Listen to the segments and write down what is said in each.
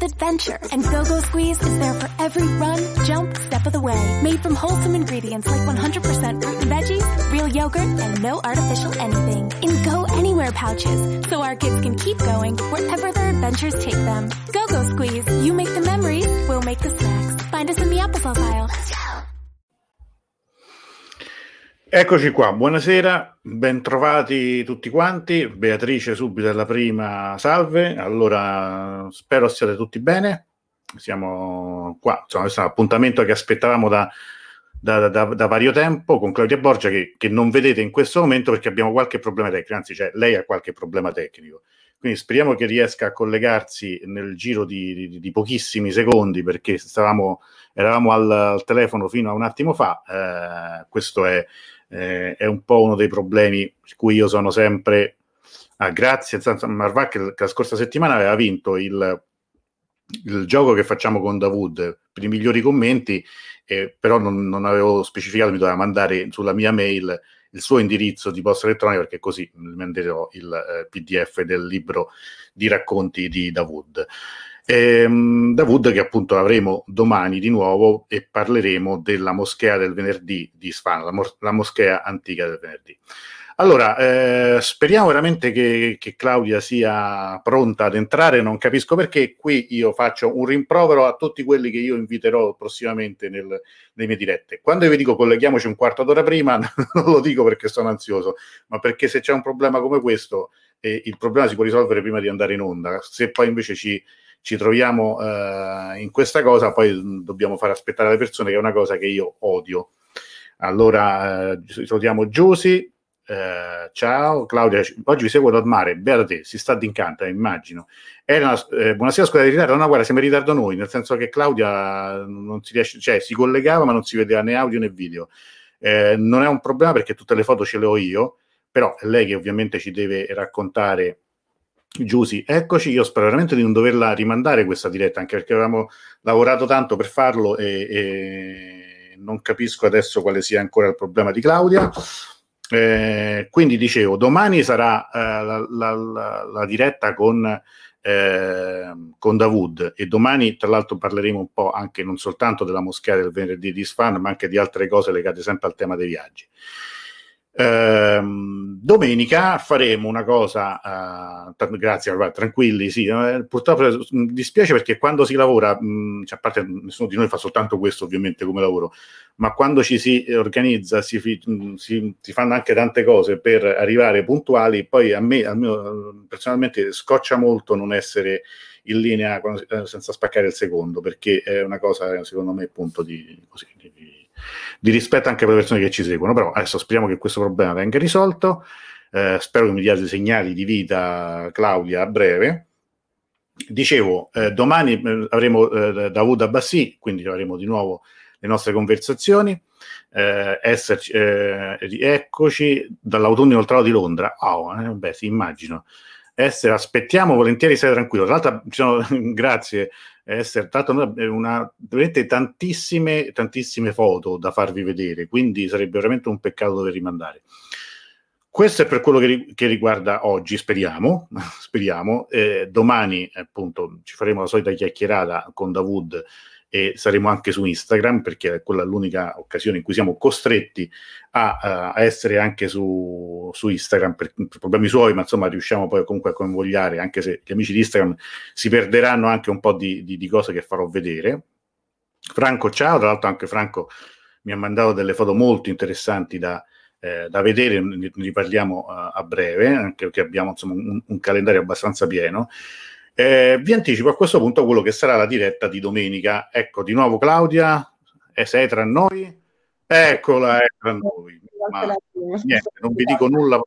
with adventure. And Go-Go Squeeze is there for every run, jump, step of the way. Made from wholesome ingredients like 100% fruit and veggies, real yogurt, and no artificial anything. In Go Anywhere pouches, so our kids can keep going wherever their adventures take them. Go-Go Squeeze, you make the memories, we'll make the snacks. Find us in the applesauce aisle. Eccoci qua, buonasera, bentrovati tutti quanti. Beatrice subito alla prima, salve. Allora, spero siate tutti bene. Siamo qua, insomma, questo è un appuntamento che aspettavamo da, da, da, da vario tempo con Claudia Borgia che, che, non vedete in questo momento perché abbiamo qualche problema tecnico, anzi cioè, lei ha qualche problema tecnico. Quindi speriamo che riesca a collegarsi nel giro di, di, di pochissimi secondi perché stavamo, eravamo al, al, telefono fino a un attimo fa. Eh, questo è eh, è un po' uno dei problemi su cui io sono sempre ah, grazie Marvac che la scorsa settimana aveva vinto il, il gioco che facciamo con Davud per i migliori commenti eh, però non, non, avevo specificato mi doveva mandare sulla mia mail il suo indirizzo di posta elettronica perché così manderò il eh, pdf del libro di racconti di Davud Ehm, Davud che appunto avremo domani di nuovo e parleremo della moschea del venerdì di Sfano, la, mos- la moschea antica del venerdì. Allora, eh, speriamo veramente che, che, Claudia sia pronta ad entrare, non capisco perché, qui io faccio un rimprovero a tutti quelli che io inviterò prossimamente nel, nelle mie dirette. Quando io vi dico colleghiamoci un quarto d'ora prima, non lo dico perché sono ansioso, ma perché se c'è un problema come questo, eh, il problema si può risolvere prima di andare in onda. Se poi invece ci ci troviamo eh, in questa cosa, poi dobbiamo far aspettare le persone, che è una cosa che io odio. Allora, eh, salutiamo Giusy. Eh, ciao Claudia, oggi vi seguo dal mare, beata te, si sta d'incanta, immagino. Una, eh, buonasera, scusa di ritardo. No, guarda, siamo in ritardo noi, nel senso che Claudia non si riesce, cioè si collegava ma non si vedeva né audio né video. Eh, non è un problema perché tutte le foto ce le ho io, però è lei che ovviamente ci deve raccontare Giusy, eccoci, io spero veramente di non doverla rimandare questa diretta, anche perché avevamo lavorato tanto per farlo e, e non capisco adesso quale sia ancora il problema di Claudia. Eh, quindi dicevo, domani sarà eh, la, la, la, la, diretta con, eh, con Davud e domani tra l'altro parleremo un po' anche non soltanto della moschea del venerdì di Sfan, ma anche di altre cose legate sempre al tema dei viaggi. Ehm, domenica faremo una cosa, uh, grazie, guarda, tranquilli, sì, eh, purtroppo mi dispiace perché quando si lavora, mh, cioè, a parte nessuno di noi fa soltanto questo ovviamente come lavoro, ma quando ci si organizza, si, mh, si, si fanno anche tante cose per arrivare puntuali, poi a me, a me personalmente scoccia molto non essere in linea eh, senza spaccare il secondo, perché è una cosa secondo me appunto di, così, di di rispetto anche per le persone che ci seguono. Però adesso speriamo che questo problema venga risolto. Eh, spero che mi dia dei segnali di vita Claudia a breve. Dicevo, eh, domani eh, avremo eh, Davuda Bassi, quindi avremo di nuovo le nostre conversazioni. Eh, esserci, eh, eccoci dall'autunno inoltrato di Londra. Oh, eh, beh, sì, immagino. Essere, aspettiamo volentieri, stai tranquillo. Tra l'altro, sono, grazie essere tanto una, veramente tantissime, tantissime foto da farvi vedere, quindi sarebbe veramente un peccato dover rimandare. Questo è per quello che, che riguarda oggi, speriamo, speriamo. Eh, domani appunto ci faremo la solita chiacchierata con Davud e saremo anche su Instagram perché è quella l'unica occasione in cui siamo costretti a, a essere anche su, su Instagram per, problemi suoi, ma insomma riusciamo poi comunque a coinvogliare, anche se gli amici di Instagram si perderanno anche un po' di, di, di cose che farò vedere. Franco, ciao, tra l'altro anche Franco mi ha mandato delle foto molto interessanti da, eh, da vedere, ne riparliamo uh, a breve, anche perché abbiamo insomma, un, un calendario abbastanza pieno. Eh, vi anticipo a questo punto quello che sarà la diretta di domenica. Ecco, di nuovo Claudia, e sei tra noi? Eccola, è tra noi. Ma, niente, non vi dico nulla.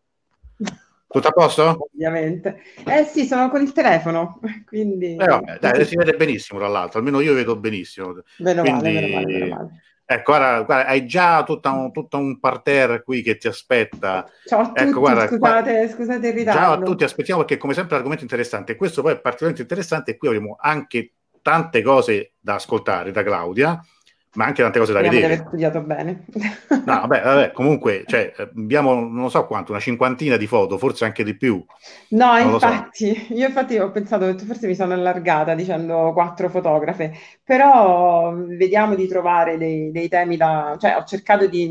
Tutto a posto? Ovviamente. Eh sì, sono con il telefono, quindi... Eh, vabbè, dai, si vede benissimo, tra l'altro, almeno io vedo benissimo. Meno quindi... male, meno male, meno male. Ecco, guarda, guarda, hai già tutta un, tutto un parterre qui che ti aspetta. Ciao a ecco, tutti, guarda, scusate, scusate il ritardo. Ciao a tutti, aspettiamo perché come sempre l'argomento interessante. Questo poi è particolarmente interessante e qui avremo anche tante cose da ascoltare da Claudia, ma anche tante cose da Speriamo vedere. di aver studiato bene. No, vabbè, vabbè, comunque cioè, abbiamo non so quanto, una cinquantina di foto, forse anche di più. No, Non lo so. infatti, io infatti ho pensato, forse mi sono allargata dicendo quattro fotografe, però vediamo di trovare dei, dei temi da, cioè ho cercato di,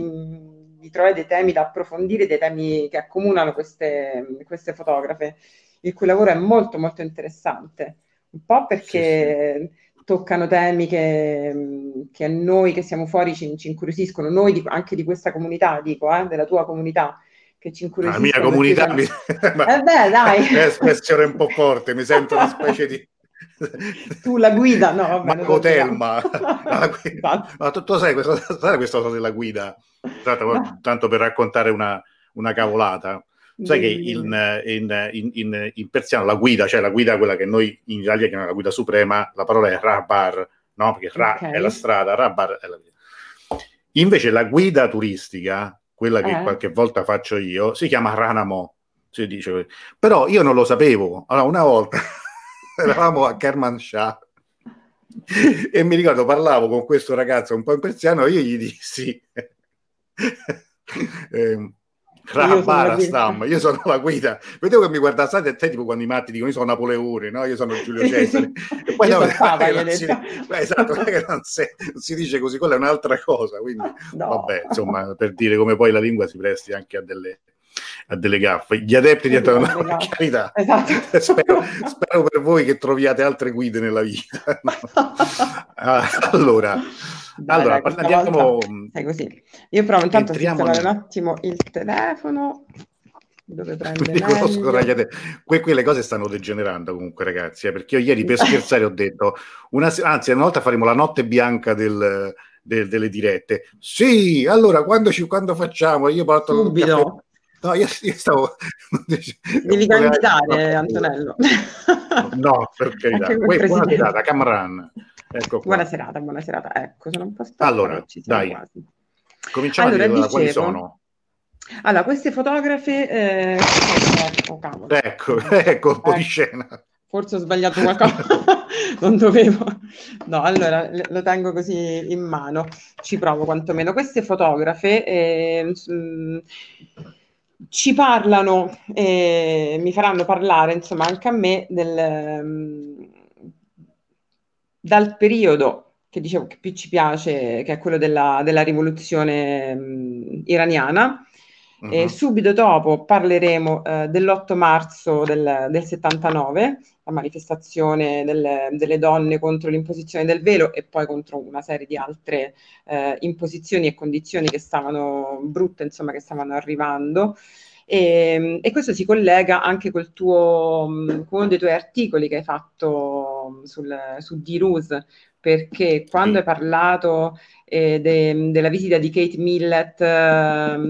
di trovare dei temi da approfondire, dei temi che accomunano queste, queste fotografe, il cui lavoro è molto molto interessante, un po' perché toccano temi che, che a noi che siamo fuori ci, ci incuriosiscono, noi di- anche di questa comunità, dico, eh, della tua comunità, che ci La incuriosiscono. mia perché comunità sono- mi... ma- Eh beh, dai. è espressione un po' forte, mi sento una specie di... Tu la guida, no, vabbè, Marco. Telma. La guida. Esatto. Ma tu, tu sai, questa, sai questa cosa della guida? Tanto, No. tanto per raccontare una, una cavolata. Sai che in, in, in, in- persiano la guida, cioè la guida quella che noi in Italia chiamiamo la guida suprema, la parola è Rahbar, no? Perché Ra Ok. è la strada, Rahbar è la guida. Invece la guida turistica, quella che Eh? qualche volta faccio io, si chiama Ranamo, si dice. Però io non lo sapevo. Allora, una volta eravamo a Kermanshah e mi ricordo parlavo con questo ragazzo un po' in persiano e io gli dissi ehm, sono la Rabara guida." Stam, io sono la guida. Vedevo che mi guardava a te tipo quando i matti dicono io sono Napoleone, no? io sono Giulio Cesare. E poi no, non si-. Beh, esatto, non si, non si dice così, quella è un'altra cosa. Quindi, No. vabbè, insomma, per dire come poi la lingua si presti anche a delle, a delle gaffe. Gli adepti diventano Delle per carità. Esatto. spero, spero per voi che troviate altre guide nella vita. Ah, allora, Dai, allora dai, andiamo. volta Sai così. Io provo intanto a Entriamo nel- un attimo il telefono, dove prende Mi conosco meglio. ragliate. Que- quelle cose stanno degenerando comunque, ragazzi. eh, perché io ieri per scherzare ho detto, una anzi, una volta faremo la notte bianca del- del- delle dirette. Sì, allora quando, ci, quando facciamo? Io porto il caffè. Subito. No, io, io stavo. Devi candidare, Antonello. No, per carità. Anche come Poi, buona serata, Camran. Ecco. Buona serata, buona serata. Ecco, sono un po' stanca, Allora, dai. quasi. Cominciamo Allora, a dire quali dicevo- sono. Allora, queste fotografe... eh, oh, cavolo. Ecco, ecco un po' di Eh. scena. Forse ho sbagliato qualcosa, non dovevo. No, allora lo tengo così in mano, ci provo quantomeno. Queste fotografe eh, mm, ci parlano, eh, mi faranno parlare, insomma, anche a me del, mm, dal periodo che dicevo che più ci piace, che è quello della, della rivoluzione mm, iraniana. E Mhm. subito dopo parleremo eh, dell'8 marzo del, del 79, la manifestazione delle, delle donne contro l'imposizione del velo e poi contro una serie di altre eh, imposizioni e condizioni che stavano brutte, insomma, che stavano arrivando. E, e questo si collega anche col tuo, con uno dei tuoi articoli che hai fatto sul, su D-Ruse, perché quando Sì. hai parlato eh, de- della visita di Kate Millett eh,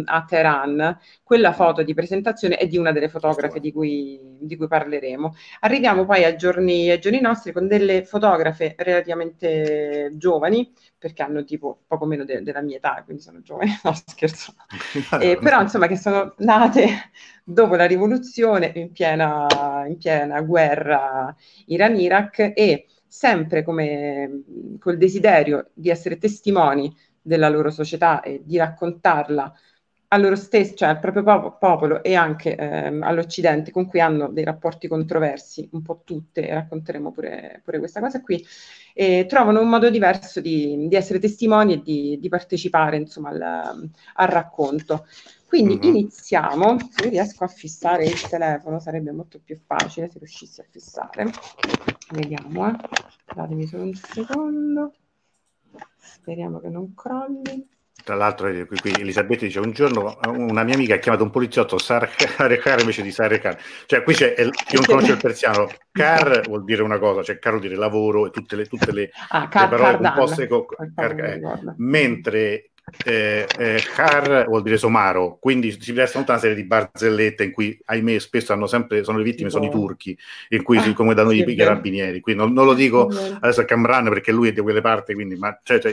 a Teheran, quella foto di presentazione è di una delle fotografe di cui, di cui parleremo. Arriviamo poi ai giorni, ai giorni nostri con delle fotografe relativamente giovani, perché hanno tipo poco meno de- della mia età, quindi sono giovani, no scherzo. Eh, però insomma che sono nate dopo la rivoluzione in piena, in piena guerra Iran-Iraq e sempre come col desiderio di essere testimoni della loro società e di raccontarla a loro stessi, cioè al proprio pop- popolo e anche ehm, all'Occidente, con cui hanno dei rapporti controversi, un po' tutte, racconteremo pure, pure questa cosa qui, e trovano un modo diverso di, di essere testimoni e di, di partecipare, insomma, al, al racconto. Quindi Mhm. iniziamo, se riesco a fissare il telefono sarebbe molto più facile se riuscissi a fissare. Vediamo, eh. Datemi solo un secondo. Speriamo che non crolli. Tra l'altro, eh, qui, qui Elisabetta dice: Un giorno eh, una mia amica ha chiamato un poliziotto Sarekar invece di Sarekar. Cioè, qui c'è il- chi non conosce il persiano, car vuol dire una cosa, cioè car vuol dire lavoro e tutte le, tutte le, Ah, le Car- parole Cardan. composte Quel car- eh, mentre eh, eh, car vuol dire somaro, quindi si presta tutta una serie di barzellette in cui, ahimè, spesso hanno sempre, sono le vittime, sono i turchi, in cui, Ah, come da noi i carabinieri. Quindi non, non lo dico adesso a Camran perché lui è di quelle parti, quindi, ma cioè, cioè,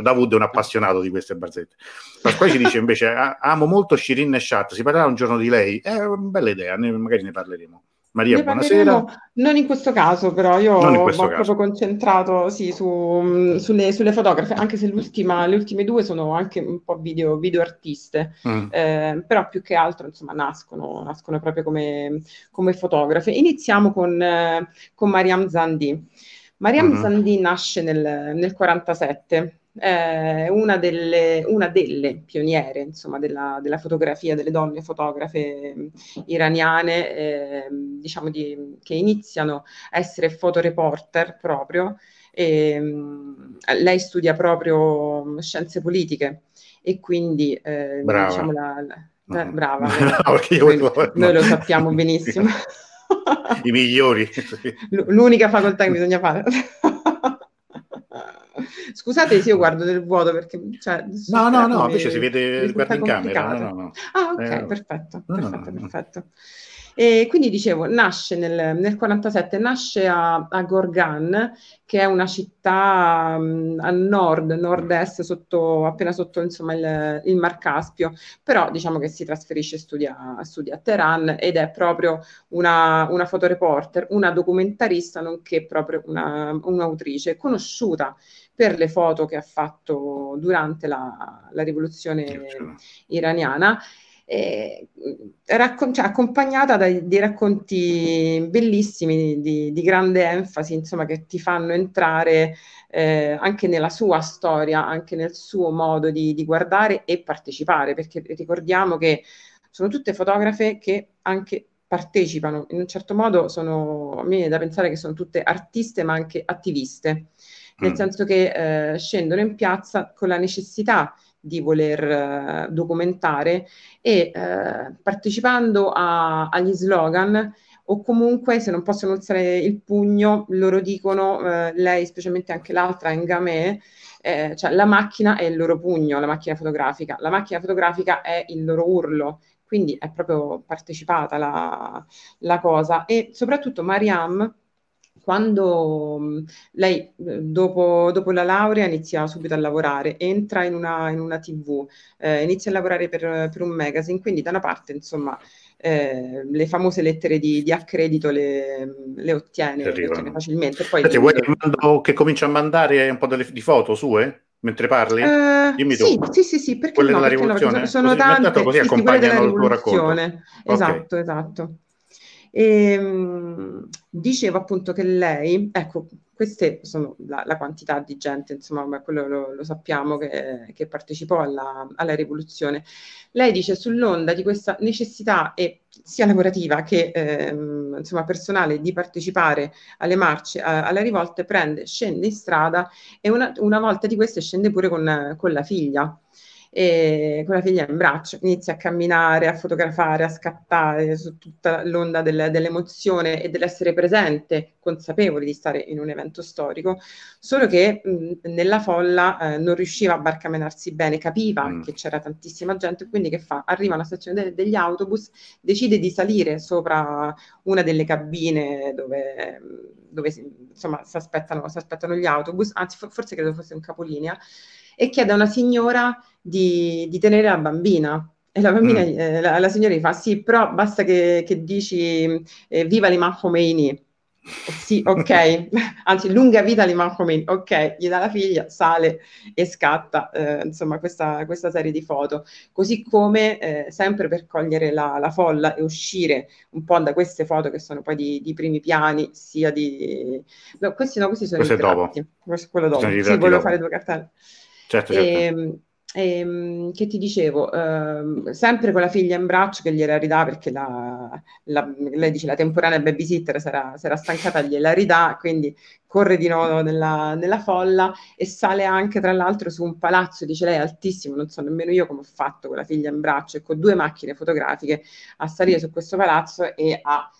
Davud è un appassionato di queste barzette. Pasquale ci dice invece: "Ah, Amo molto Shirin Neshat, si parlerà un giorno di lei. È una bella idea, ne- magari ne parleremo. Maria, buonasera. Non in questo caso, però io ho proprio concentrato sì, su, mm, sulle, sulle, fotografe, anche se le ultime due sono anche un po' video, video artiste, mm. eh, però più che altro insomma nascono, nascono proprio come, come fotografe. Iniziamo con, eh, con Mariam Zandi. Mariam mm-hmm. Zandi nasce nel, nel 47 eh, una, delle, una, delle, pioniere insomma, della, della, fotografia, delle donne fotografe mm, iraniane, eh, diciamo di, che iniziano a essere fotoreporter proprio. E, mh, lei studia proprio mm, scienze politiche e quindi eh, brava. Diciamo la, la, eh, brava, no, noi, noi, lo sappiamo benissimo. I migliori. L'unica facoltà che bisogna fare. Scusate se io guardo nel vuoto perché... Cioè, no, no, no, invece si vede, guarda in camera. No, no, Ah, ok, eh, perfetto, perfetto, perfetto. E quindi dicevo, nasce nel, nel 47, nasce a, a, Gorgan, che è una città um, a nord, nord-est, sotto, appena sotto insomma, il, il, Mar Caspio, però diciamo che si trasferisce, studia, studia a Teheran ed è proprio una, una fotoreporter, una documentarista, nonché proprio una, un'autrice conosciuta per le foto che ha fatto durante la, la rivoluzione iraniana. Eh, raccon- cioè, accompagnata da dei racconti bellissimi di, di, grande enfasi, insomma, che ti fanno entrare eh, anche nella sua storia, anche nel suo modo di, di, guardare e partecipare, perché ricordiamo che sono tutte fotografe che anche partecipano, in un certo modo sono, a me viene da pensare che sono tutte artiste ma anche attiviste nel mm. senso che eh, scendono in piazza con la necessità di voler eh, documentare e eh, partecipando a, agli slogan o comunque se non possono alzare il pugno loro dicono, eh, lei specialmente anche l'altra Ngame, eh, cioè la macchina è il loro pugno, la macchina fotografica, la macchina fotografica è il loro urlo, quindi è proprio partecipata la, la cosa. E soprattutto Mariam quando mm, lei eh, dopo, dopo, la laurea inizia subito a lavorare, entra in una, in una TV, eh, inizia a lavorare per, per, un magazine, quindi da una parte insomma eh, le famose lettere di, di accredito le, le, ottiene, le ottiene facilmente. Poi Senti, vuoi che, mando, che cominci a mandare un po' delle, di foto sue? Mentre parli? Uh, Dimmi sì, tu. Sì, sì, sì, perché quelle no? Della perché rivoluzione? No? Sono, sono tante, così sì, accompagnano il tuo racconto. Esatto, okay. esatto. E, ehm, dicevo appunto che lei, ecco, queste sono la, la quantità di gente, insomma, quello lo, lo sappiamo che, che partecipò alla, alla, rivoluzione. Lei dice sull'onda di questa necessità e sia lavorativa che ehm, insomma, personale di partecipare alle marce, a, alle rivolte, prende, scende in strada e una, una volta di queste scende pure con, con la figlia e con la figlia in braccio inizia a camminare, a fotografare, a scattare su tutta l'onda del, dell'emozione e dell'essere presente, consapevoli di stare in un evento storico, solo che mh, nella folla eh, non riusciva a barcamenarsi bene, capiva mm. che c'era tantissima gente, quindi che fa? Arriva alla stazione de- degli autobus, decide di salire sopra una delle cabine dove, dove si, insomma, si aspettano, si aspettano gli autobus, anzi forse credo fosse un capolinea, e chiede a una signora di, di tenere la bambina. E la bambina, mm. eh, la, la, signora gli fa: Sì, però basta che, che dici eh, viva l'imam Khomeini. Sì, ok, anzi, lunga vita l'imam Khomeini. Ok, gli dà la figlia, sale e scatta eh, insomma questa, questa, serie di foto. Così come eh, sempre per cogliere la, la, folla e uscire un po' da queste foto che sono poi di, di primi piani, sia di. No, questi no, questi sono Questo i dopo. Questo, quello dopo. Sì, volevo fare due cartelle. Certo, certo. E, ehm, e, ehm, che ti dicevo, eh, sempre con la figlia in braccio che gliela ridà perché la, la, lei dice la temporanea babysitter sarà, sarà stancata, gliela ridà, quindi corre di nuovo nella, nella, folla e sale anche tra l'altro su un palazzo, dice lei altissimo, non so nemmeno io come ho fatto con la figlia in braccio e con due macchine fotografiche a salire su questo palazzo e a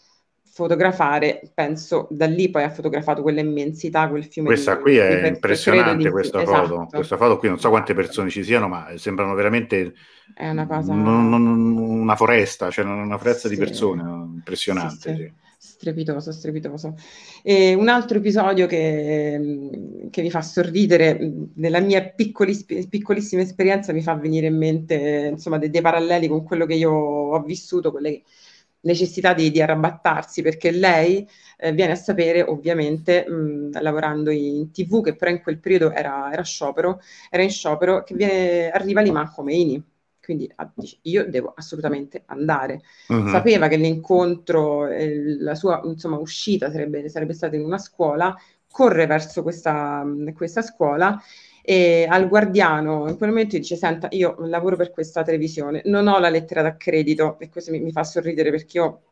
fotografare, penso da lì poi ha fotografato quella immensità, quel fiume. Questa di, qui è impressionante questa foto, esatto. questa foto qui non so quante persone ci siano, ma sembrano veramente è una, cosa... non, non, una foresta, cioè una foresta sì. di persone, impressionante. Sì, sì. Strepitoso, strepitoso. E un altro episodio che, che mi fa sorridere, nella mia piccoliss- piccolissima esperienza, mi fa venire in mente insomma dei, dei paralleli con quello che io ho vissuto, quelle che necessità di, di arrabattarsi perché lei eh, viene a sapere ovviamente mh, lavorando in tv che però in quel periodo era, era sciopero, era in sciopero che viene, arriva l'imam Khomeini quindi dice, io devo assolutamente andare. Uh-huh. Sapeva che l'incontro, eh, la sua insomma, uscita sarebbe, sarebbe, stata in una scuola, corre verso questa, questa scuola e al guardiano in quel momento dice senta io lavoro per questa televisione non ho la lettera d'accredito e questo mi, mi fa sorridere perché io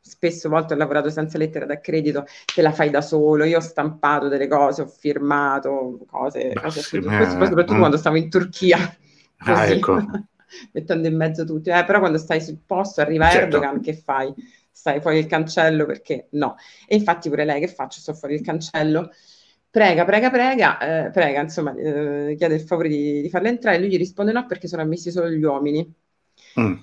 spesso volte ho lavorato senza lettera d'accredito te la fai da solo io ho stampato delle cose ho firmato cose, Beh, cose sì, poi soprattutto mm. quando stavo in Turchia ah, ecco. mettendo in mezzo tutti eh, però quando stai sul posto arriva certo. Erdogan che fai? stai fuori il cancello perché no e infatti pure lei che faccio sto fuori il cancello prega, prega, prega, eh, prega, insomma, eh, chiede il favore di, di, farla entrare, lui gli risponde no perché sono ammessi solo gli uomini. Mm.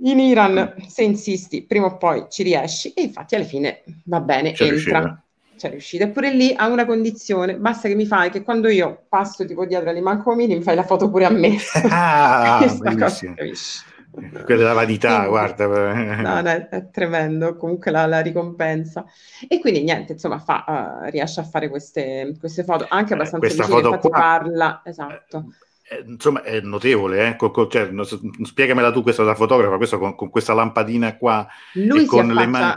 In Iran, se insisti, prima o poi ci riesci e infatti alla fine va bene, C'è entra. Riuscita. C'è riuscita. Eppure lì ha una condizione, basta che mi fai che quando io passo tipo dietro alle mancomini mi fai la foto pure a me. Ah, cosa, capisci? quella della vanità, quindi, guarda. No, no, è, tremendo, comunque la, la, ricompensa. E quindi niente, insomma, fa, uh, riesce a fare queste, queste foto, anche eh, abbastanza eh, vicine, foto infatti qua, parla, esatto. Eh, insomma, è notevole, eh? con, con, cioè, spiegamela tu questa da fotografa, questo con, con, questa lampadina qua. Lui con le mani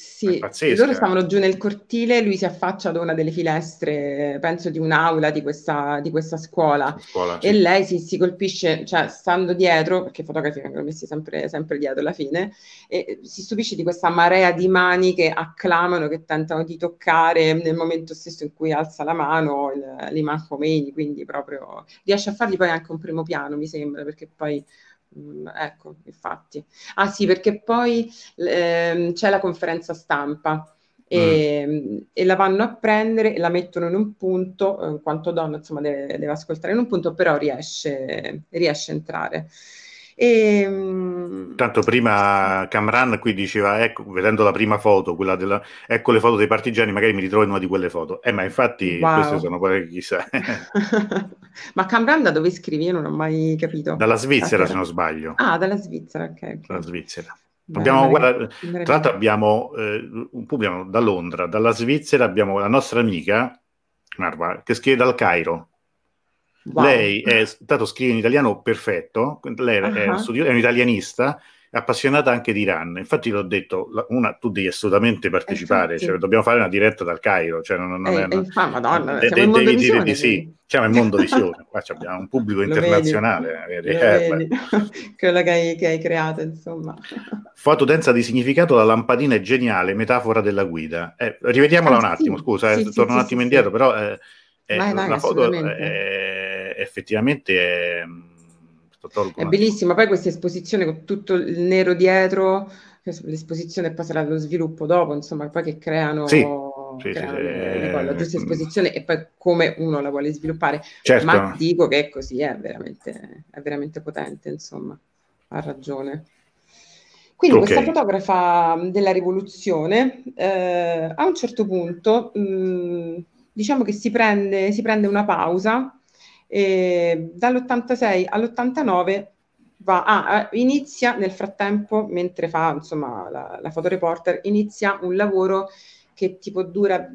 sì, loro stavano giù nel cortile, lui si affaccia ad una delle finestre, penso di un'aula di questa, di questa scuola, scuola sì. e lei si, si, colpisce, cioè stando dietro, perché i fotografi vengono messi sempre, sempre, dietro alla fine, e si stupisce di questa marea di mani che acclamano, che tentano di toccare nel momento stesso in cui alza la mano l'imam Khomeini, quindi proprio riesce a fargli poi anche un primo piano, mi sembra, perché poi Mm, ecco, infatti. Ah sì, perché poi ehm, c'è la conferenza stampa e, mm. e, la vanno a prendere e la mettono in un punto, in quanto donna insomma deve, deve ascoltare in un punto, però riesce, riesce a entrare. E, ehm, Tanto prima Camran qui diceva, ecco, vedendo la prima foto, quella della, ecco le foto dei partigiani, magari mi ritrovo in una di quelle foto. Eh, ma infatti wow. queste sono poi chissà. ma Camran da dove scrivi? Io non ho mai capito. Dalla Svizzera, se non sbaglio. Ah, dalla Svizzera, ok. okay. Dalla Svizzera. abbiamo, guarda, tra l'altro abbiamo eh, un pubblico da Londra, dalla Svizzera abbiamo la nostra amica Marva, che scrive dal Cairo. Wow. Lei è stato scrive in italiano perfetto, lei uh-huh. è, studio- è un italianista, è appassionata anche di Iran. Infatti l'ho detto, una, tu devi assolutamente partecipare, cioè, dobbiamo fare una diretta dal Cairo. Cioè, non, non è, è una, fa, Madonna, de, de, devi dire di sì. Siamo in mondo visione, qua abbiamo un pubblico internazionale. Vedi, eh, Quello che hai, che hai, creato, insomma. Foto densa di significato, la lampadina è geniale, metafora della guida. Eh, rivediamola ah, un attimo, sì, scusa, eh, sì, torno sì, un attimo indietro, però eh, vai, vai, la foto è, effettivamente è, è bellissima. Poi questa esposizione con tutto il nero dietro, l'esposizione poi sarà lo sviluppo dopo, insomma, poi che creano, sì, sì, creano sì, le, la giusta esposizione e poi come uno la vuole sviluppare. Certo. Ma dico che è così, è veramente, è veramente potente, insomma, ha ragione. Quindi okay. questa fotografa della rivoluzione eh, a un certo punto mh, diciamo che si prende, si prende una pausa e dall'86 all'89 va, ah, inizia nel frattempo, mentre fa insomma la, la fotoreporter, inizia un lavoro che tipo dura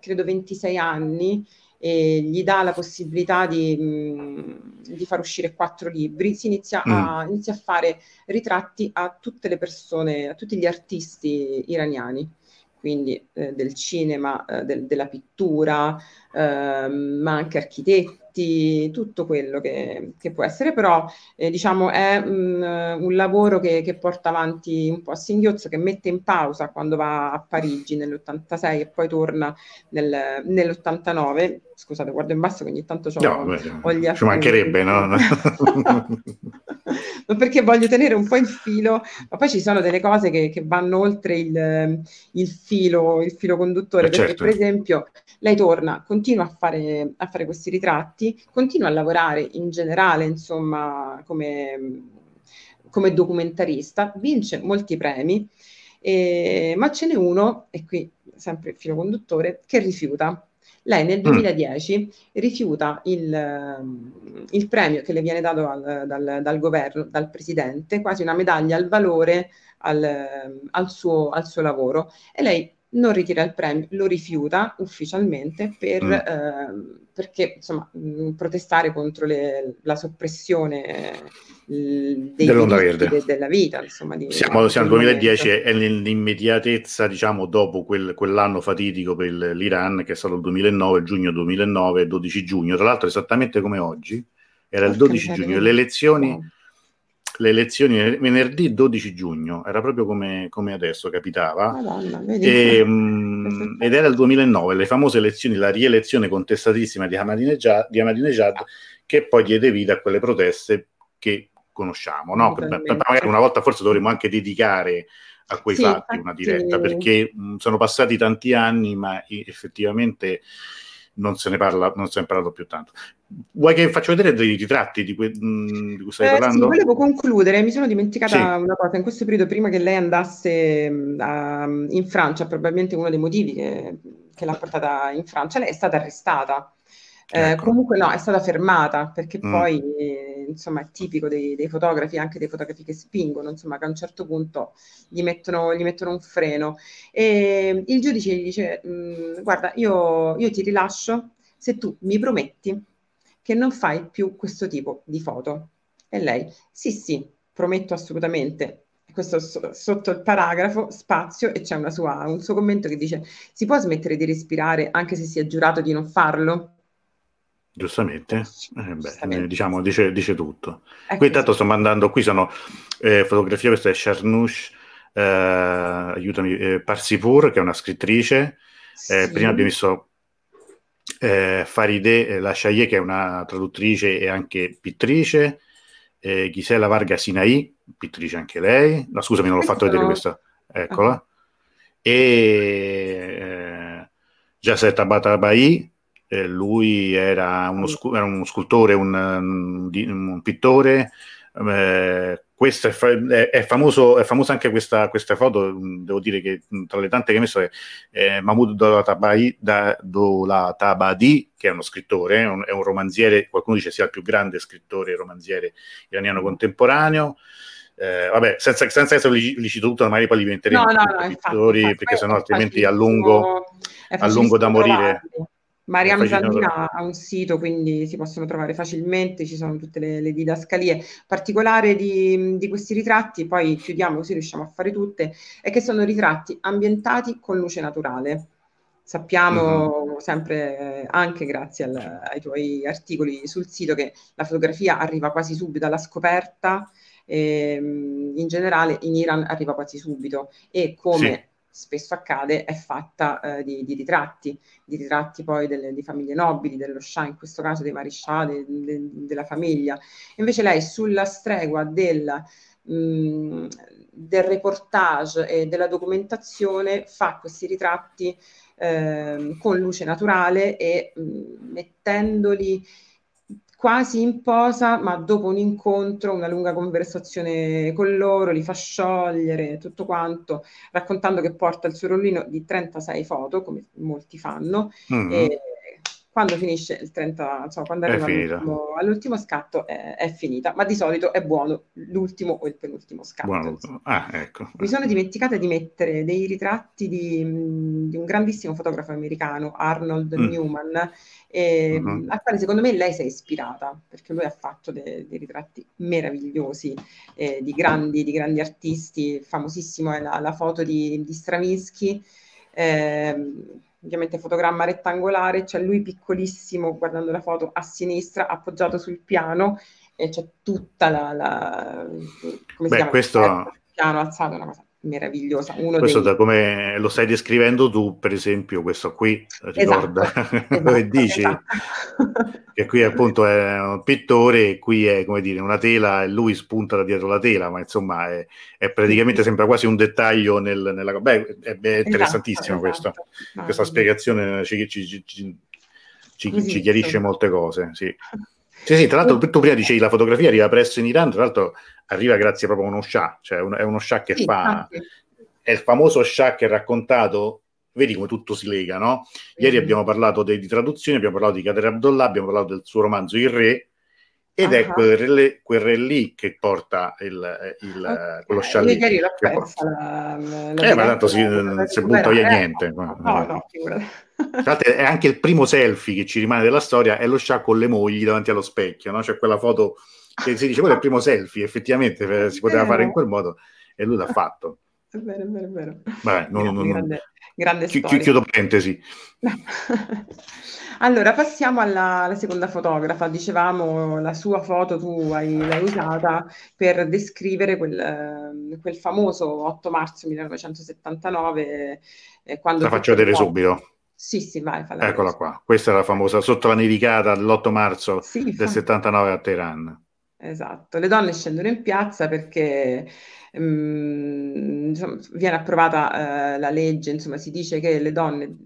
credo 26 anni e gli dà la possibilità di, mh, di far uscire quattro libri, si inizia, mm. a, inizia a fare ritratti a tutte le persone, a tutti gli artisti iraniani quindi eh, del cinema, eh, del, della pittura, eh, ma anche architetti, tutto quello che, che può essere, però eh, diciamo è un, un lavoro che, che, porta avanti un po' a singhiozzo, che mette in pausa quando va a Parigi nell'86 e poi torna nel, nell'89. Scusate, guardo in basso che ogni tanto no, ho gli Ci mancherebbe, no? perché voglio tenere un po' il filo, ma poi ci sono delle cose che, che vanno oltre il, il, filo, il filo conduttore, eh, perché certo. per esempio lei torna, continua a fare, a fare questi ritratti, continua a lavorare in generale, insomma, come, come documentarista, vince molti premi, eh, ma ce n'è uno, e qui sempre il filo conduttore, che rifiuta Lei nel 2010 mm. rifiuta il, il, premio che le viene dato al, dal, dal, governo, dal presidente, quasi una medaglia al valore al, al, suo, al suo lavoro. E lei non ritira il premio, lo rifiuta ufficialmente per, mm. eh, perché insomma mh, protestare contro le, la soppressione eh, dell'onda verde. de, della vita. Insomma, di, siamo, siamo nel 2010 e nell'immediatezza, diciamo, dopo quel, quell'anno fatidico per l'Iran, che è stato il 2009, giugno 2009, 12 giugno, tra l'altro esattamente come oggi, era il 12 giugno, le elezioni... Oh le elezioni venerdì 12 giugno, era proprio come, come adesso capitava, Madonna, e, mh, ed era il 2009, le famose elezioni, la rielezione contestatissima di Ahmadinejad, di Ahmadinejad che poi diede vita a quelle proteste che conosciamo. No? magari una volta forse dovremmo anche dedicare a quei sì, fatti una diretta, perché mh, sono passati tanti anni, ma effettivamente non se ne parla, non se ne è parlato più tanto. Vuoi che faccio vedere dei ritratti di, que- di cui stai eh, parlando? Sì, volevo concludere, mi sono dimenticata sì. una cosa, in questo periodo prima che lei andasse a, in Francia, probabilmente uno dei motivi che, che l'ha portata in Francia, lei è stata arrestata. Eh, ecco. Comunque no, è stata fermata perché mm. poi eh, insomma è tipico dei, dei, fotografi, anche dei fotografi che spingono, insomma che a un certo punto gli mettono, gli mettono un freno e il giudice gli dice mm, guarda io, io ti rilascio se tu mi prometti che non fai più questo tipo di foto. E lei sì sì, prometto assolutamente questo sotto il paragrafo spazio e c'è sua, un suo commento che dice si può smettere di respirare anche se si è giurato di non farlo? Giustamente, eh, Giustamente. diciamo, dice, dice tutto. Ecco qui intanto sto mandando, qui sono eh, fotografie, questa è Sharnush, eh, aiutami, eh, Parsipur, che è una scrittrice, eh, sì. prima abbiamo visto eh, Farideh Lasciaie, che è una traduttrice e anche pittrice, eh, Gisela Varga Sinai, pittrice anche lei, no scusami non l'ho fatto vedere questa, eccola, uh-huh. e eh, Jaset Abatabai, eh, lui era uno, scu- era uno scultore, un, un, un pittore. Eh, questo è, fa- è, famoso, è famosa anche questa, questa, foto, devo dire che tra le tante che ha messo è, è Mahmoud Dolatabadi, da, Dolatabadi, che è uno scrittore, è un, è un, romanziere, qualcuno dice sia il più grande scrittore e romanziere iraniano contemporaneo. Eh, vabbè, senza, senza essere li, li cito tutto, magari poi li diventeremo no, no, no, pittori, infatti, perché sennò altrimenti a lungo, a lungo da morire. Trovarli Mariam Zandina ha un sito, quindi si possono trovare facilmente, ci sono tutte le, le didascalie. Particolare di, di, questi ritratti, poi chiudiamo così riusciamo a fare tutte, è che sono ritratti ambientati con luce naturale. Sappiamo mm-hmm. sempre, anche grazie al, ai tuoi articoli sul sito, che la fotografia arriva quasi subito alla scoperta, e, in generale in Iran arriva quasi subito e come... Sì spesso accade, è fatta eh, di, di, ritratti, di ritratti poi delle, di famiglie nobili, dello Shah, in questo caso dei marescialli, de, de, della famiglia. Invece lei sulla stregua del, mh, mm, del reportage e della documentazione fa questi ritratti eh, con luce naturale e mh, mm, mettendoli quasi in posa, ma dopo un incontro, una lunga conversazione con loro, li fa sciogliere tutto quanto, raccontando che porta il suo rollino di 36 foto, come molti fanno, mm-hmm. e quando finisce il 30, insomma, quando arriva all'ultimo, all'ultimo, scatto è, è, finita, ma di solito è buono l'ultimo o il penultimo scatto. Ah, ecco. Mi sono dimenticata di mettere dei ritratti di, di un grandissimo fotografo americano, Arnold mm. Newman, e, uh-huh. al quale secondo me lei si è ispirata, perché lui ha fatto de- dei ritratti meravigliosi eh, di, grandi, di, grandi, artisti, famosissimo è la, la foto di, di Stravinsky. Eh, ovviamente fotogramma rettangolare, c'è lui piccolissimo guardando la foto a sinistra, appoggiato sul piano e c'è tutta la, la come Beh, si chiama? Questo... Il piano alzato, una cosa meravigliosa. Uno questo dei... da come lo stai descrivendo tu, per esempio, questo qui ricorda esatto, esatto, che dici esatto. che qui appunto è un pittore e qui è come dire una tela e lui spunta da dietro la tela, ma insomma è, è praticamente sembra quasi un dettaglio nel, nella beh, è, è esatto, interessantissimo questo, esatto. no, questa spiegazione ci, ci, ci, ci chiarisce molte cose, sì. Sì, sì, tra l'altro tu prima dicevi la fotografia arriva presto in Iran, tra l'altro arriva grazie proprio a uno Shah, cioè un, è uno Shah che sì, fa... Infatti. È il famoso Shah che è raccontato vedi come tutto si lega, no? Ieri mm-hmm. abbiamo parlato de, di traduzioni, abbiamo parlato di Kader Abdullah, abbiamo parlato del suo romanzo Il Re, ed uh-huh. è quel re, quel re, lì che porta il, il, okay. quello scialletto. Ieri l'ho persa la, la Eh, ma tanto si, non si butta via niente. No, no, è anche il primo selfie che ci rimane della storia, è lo scià con le mogli davanti allo specchio, no? C'è quella foto che si dice, quello è il primo selfie, effettivamente si poteva fare in quel modo, e lui l'ha fatto. È vero, è vero, è vero. Vabbè, non, non, grande, grande chi, chiudo parentesi. allora, passiamo alla, alla, seconda fotografa. Dicevamo, la sua foto tu hai, l'hai usata per descrivere quel, quel famoso 8 marzo 1979. Eh, quando la faccio vedere subito. Sì, sì, vai. Eccola qua. Questa è la famosa sotto la nevicata l'8 marzo sì, del fa... 79 a Teheran. Esatto, le donne scendono in piazza perché um, insomma, viene approvata uh, la legge, insomma si dice che le donne mm,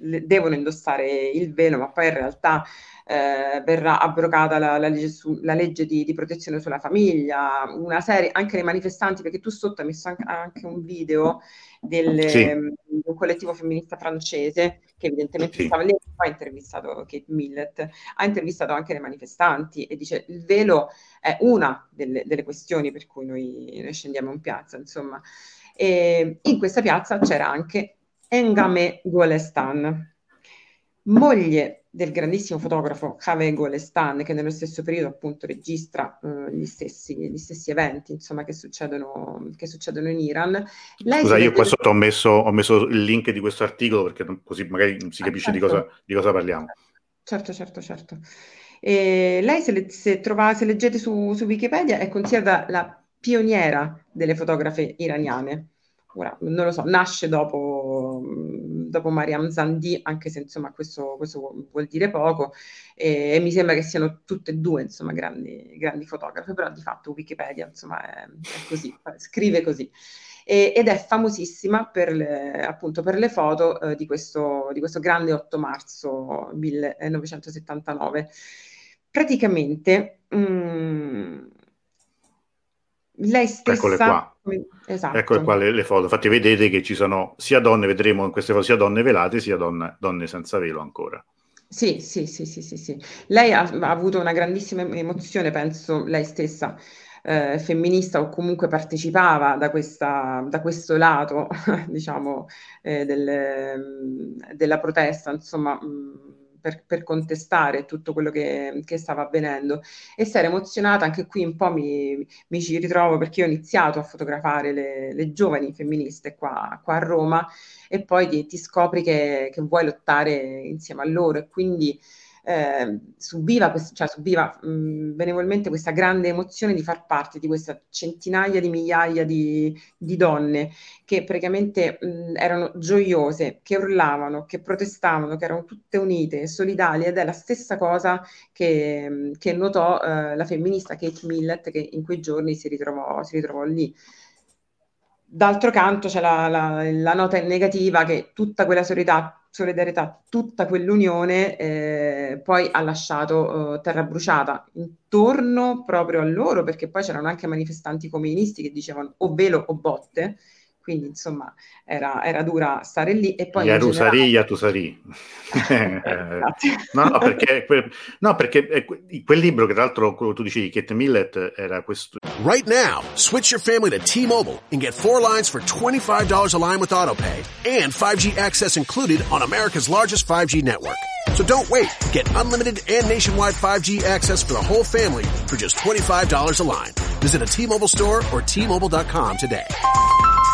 le, devono indossare il velo, ma poi in realtà eh, verrà abrogata la, la legge, su, la legge di, di, protezione sulla famiglia, una serie, anche nei manifestanti, perché tu sotto hai messo anche, anche un video del, sì. um, di un collettivo femminista francese che evidentemente sì. stava lì, ha intervistato Kate Millett, ha intervistato anche le manifestanti e dice il velo è una delle, delle questioni per cui noi, noi, scendiamo in piazza, insomma. E in questa piazza c'era anche Engame Golestan, moglie del grandissimo fotografo Kaveh Golestan, che nello stesso periodo appunto registra uh, gli, stessi, gli, stessi, eventi insomma, che, succedono, che succedono in Iran. Lei Scusa, io qua sotto ho messo, ho messo, il link di questo articolo perché così magari non si capisce ah, certo. di, cosa, di, cosa, parliamo. Certo, certo, certo. E lei, se, le, se, trova, se leggete su, su Wikipedia, è considerata la pioniera delle fotografe iraniane. Ora, non lo so, nasce dopo dopo Mariam Zandi, anche se insomma questo, questo vuol dire poco, e, e, mi sembra che siano tutte e due insomma grandi, grandi fotografe, però di fatto Wikipedia insomma è, è così, scrive così. Ed è famosissima per le, appunto per le foto eh, di, questo, di questo grande 8 marzo 1979. Praticamente mh, mm, lei stessa... Eccole qua. Esatto. Eccole qua le, le, foto. Infatti vedete che ci sono sia donne, vedremo in queste foto, sia donne velate, sia donne, donne senza velo ancora. Sì, sì, sì, sì, sì, sì. Lei ha, ha avuto una grandissima emozione, penso lei stessa, eh, femminista o comunque partecipava da, questa, da questo lato, diciamo, eh, del, della protesta, insomma, mh, per, per, contestare tutto quello che, che, stava avvenendo. E si era emozionata, anche qui un po' mi, mi ci ritrovo perché io ho iniziato a fotografare le, le giovani femministe qua, qua, a Roma e poi ti, ti scopri che, che, vuoi lottare insieme a loro. E quindi eh, subiva, cioè, subiva mh, benevolmente questa grande emozione di far parte di questa centinaia di migliaia di, di donne che praticamente mh, erano gioiose, che urlavano, che protestavano, che erano tutte unite solidali ed è la stessa cosa che, che notò eh, la femminista Kate Millett che in quei giorni si ritrovò, si ritrovò lì. D'altro canto c'è la, la, la nota negativa che tutta quella solidarietà solidarietà, tutta quell'unione eh, poi ha lasciato eh, terra bruciata intorno proprio a loro, perché poi c'erano anche manifestanti comunisti che dicevano o velo o botte, quindi insomma era, era dura stare lì e poi Yarusari, Yatusari no, no, perché, no, perché eh, quel libro che tra l'altro tu dicevi Kate Millett era questo Right now, switch your family to T-Mobile and get four lines for $25 a line with AutoPay and 5G access included on America's largest 5G network. So don't wait. Get unlimited and nationwide 5G access for the whole family for just $25 a line. Visit a T-Mobile store or T-Mobile.com today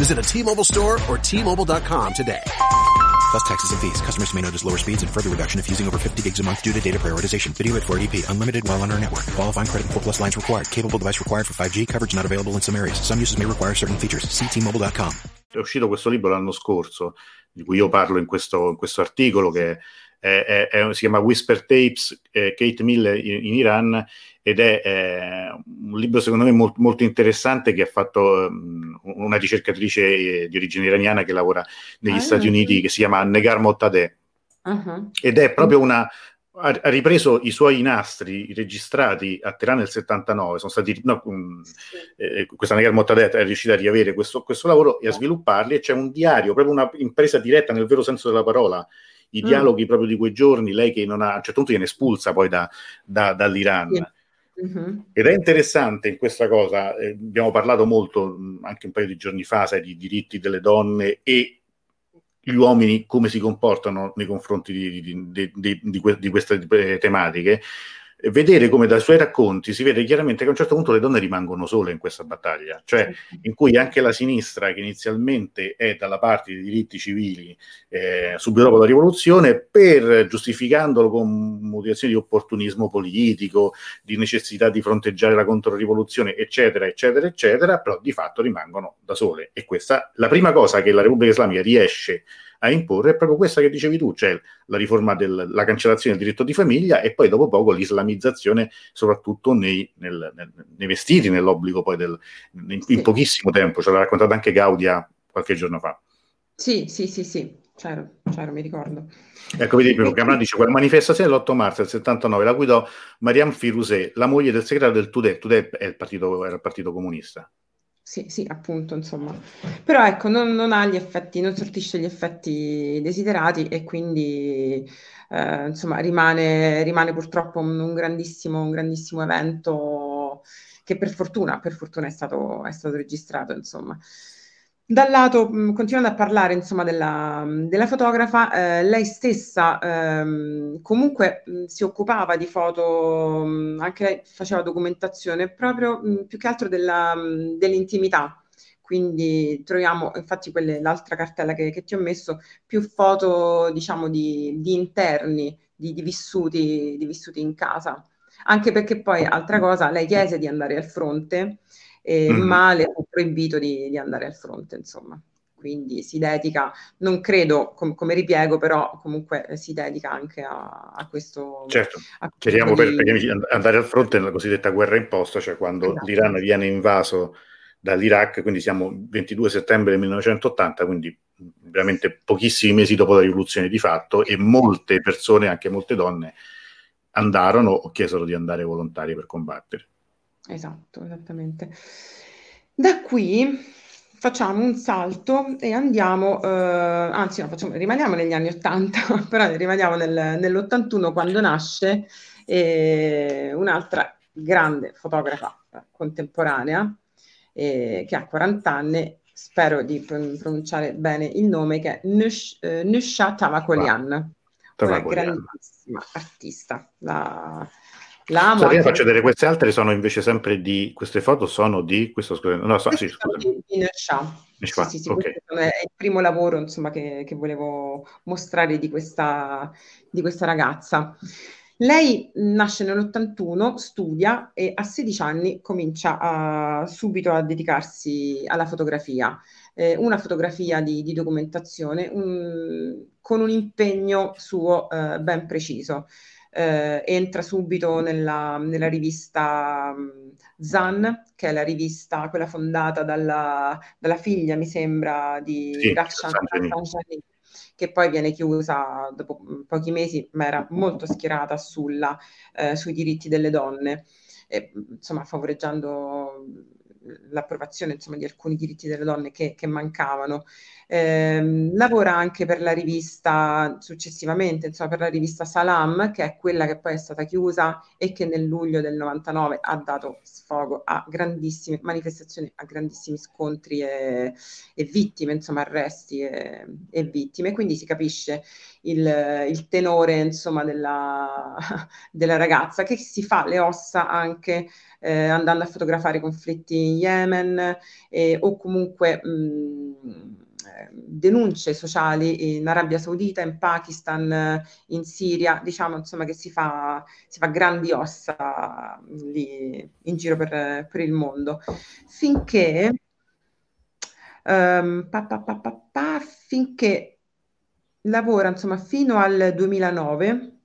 Visit a T-Mobile store or T-Mobile.com today. Plus taxes and fees. Customers may notice lower speeds and further reduction if using over 50 gigs a month due to data prioritization. Video at 480p. Unlimited while on our network. Qualifying credit and 4 plus lines required. Capable device required for 5G. Coverage not available in some areas. Some uses may require certain features. See T-Mobile.com. È uscito questo libro l'anno scorso, di cui io parlo in questo, in questo articolo, che è, è, si chiama Whisper Tapes, eh, Kate Mill in, in, Iran, ed è eh, un libro secondo me molto, molto interessante che ha fatto um, una ricercatrice eh, di origine iraniana che lavora negli ah, Stati Uniti, che si chiama Negar Mottadeh. Uh-huh. Ed è proprio una, ha, ripreso i suoi nastri registrati a Teheran nel 79, sono stati, no, um, eh, questa Negar Mottadet è riuscita a riavere questo, questo, lavoro e a svilupparli e c'è un diario, proprio una impresa diretta nel vero senso della parola, i mm. dialoghi proprio di quei giorni, lei che non ha, a un certo punto viene espulsa poi da, da, dall'Iran. Sì. Mm-hmm. Ed è interessante in questa cosa, eh, abbiamo parlato molto anche un paio di giorni fa, sai, di diritti delle donne e gli uomini come si comportano nei confronti di, di, di, di queste tematiche, vedere come dai suoi racconti si vede chiaramente che a un certo punto le donne rimangono sole in questa battaglia, cioè in cui anche la sinistra, che inizialmente è dalla parte dei diritti civili eh, subito dopo la rivoluzione, per giustificandolo con motivazioni di opportunismo politico, di necessità di fronteggiare la controrivoluzione, eccetera, eccetera, eccetera, però di fatto rimangono da sole. E questa la prima cosa che la Repubblica Islamica riesce a a imporre è proprio questa che dicevi tu, cioè la riforma della cancellazione del diritto di famiglia e poi dopo poco l'islamizzazione, soprattutto nei, nel, nel, nei vestiti, nell'obbligo poi del, in, in, pochissimo tempo, ce l'ha raccontato anche Gaudia qualche giorno fa. Sì, sì, sì, sì, C'ero, c'ero, mi ricordo. Ecco, vedi, primo Cameron dice, quella manifestazione dell'8 marzo del 79 la guidò Mariam Firuzeh, la moglie del segretario del Tudeh. Tudeh è il partito, era il partito comunista. Sì, sì, appunto, insomma. Però ecco, non, non ha gli effetti, non sortisce gli effetti desiderati e quindi, eh, insomma, rimane, rimane purtroppo un, un grandissimo, un grandissimo evento che per fortuna, per fortuna è stato, è stato registrato, insomma. Dal lato, mh, continuando a parlare insomma della, della fotografa, eh, lei stessa ehm, comunque mh, si occupava di foto, anche lei faceva documentazione proprio più che altro della, dell'intimità. Quindi troviamo, infatti, quelle, l'altra cartella che, che, ti ho messo, più foto, diciamo, di, di interni, di, di, vissuti, di vissuti in casa. Anche perché poi, altra cosa, lei chiese di andare al fronte eh, mm-hmm. ma le fu proibito di, di, andare al fronte, insomma. Quindi si dedica, non credo com- come ripiego, però comunque eh, si dedica anche a, a questo. Certo, chiariamo di... per, andare al fronte nella cosiddetta guerra imposta, cioè quando esatto. l'Iran viene invaso dall'Iraq, quindi siamo 22 settembre 1980, quindi veramente pochissimi mesi dopo la rivoluzione di fatto e molte persone, anche molte donne, andarono o chiesero di andare volontari per combattere. Esatto, esattamente. Da qui facciamo un salto e andiamo, eh, anzi no, facciamo, rimaniamo negli anni 80, però rimaniamo nel, nell'81 quando nasce eh, un'altra grande fotografa contemporanea eh, che ha 40 anni, spero di pronunciare bene il nome, che è Nush, eh, Nusha Tavakolian, una grandissima artista. La, la amo. Anche... faccio vedere queste altre, sono invece sempre di queste foto sono di questo scusa, no, so, sì, scusa. Di, di Sì, sì, sì, okay. è il primo lavoro insomma, che, che volevo mostrare di questa, di questa ragazza. Lei nasce nell'81, studia e a 16 anni comincia a, subito a dedicarsi alla fotografia, eh, una fotografia di, di documentazione un, con un impegno suo eh, ben preciso eh, entra subito nella, nella rivista um, Zan, che è la rivista, quella fondata dalla, dalla figlia, mi sembra, di sì, Rafshan che poi viene chiusa dopo pochi mesi, ma era molto schierata sulla, eh, sui diritti delle donne, e, insomma favoreggiando l'approvazione insomma, di alcuni diritti delle donne che, che mancavano. Eh, lavora anche per la rivista successivamente, insomma, per la rivista Salam, che è quella che poi è stata chiusa e che nel luglio del 99 ha dato sfogo a grandissime manifestazioni, a grandissimi scontri e, e vittime, insomma, arresti e, e, vittime. Quindi si capisce il, il tenore, insomma, della, della ragazza che si fa le ossa anche eh, andando a fotografare conflitti in Yemen eh, o comunque mh, denunce sociali in Arabia Saudita, in Pakistan, in Siria, diciamo insomma che si fa, si fa grandi ossa lì in giro per, per il mondo, finché, um, pa, pa, pa, finché lavora insomma fino al 2009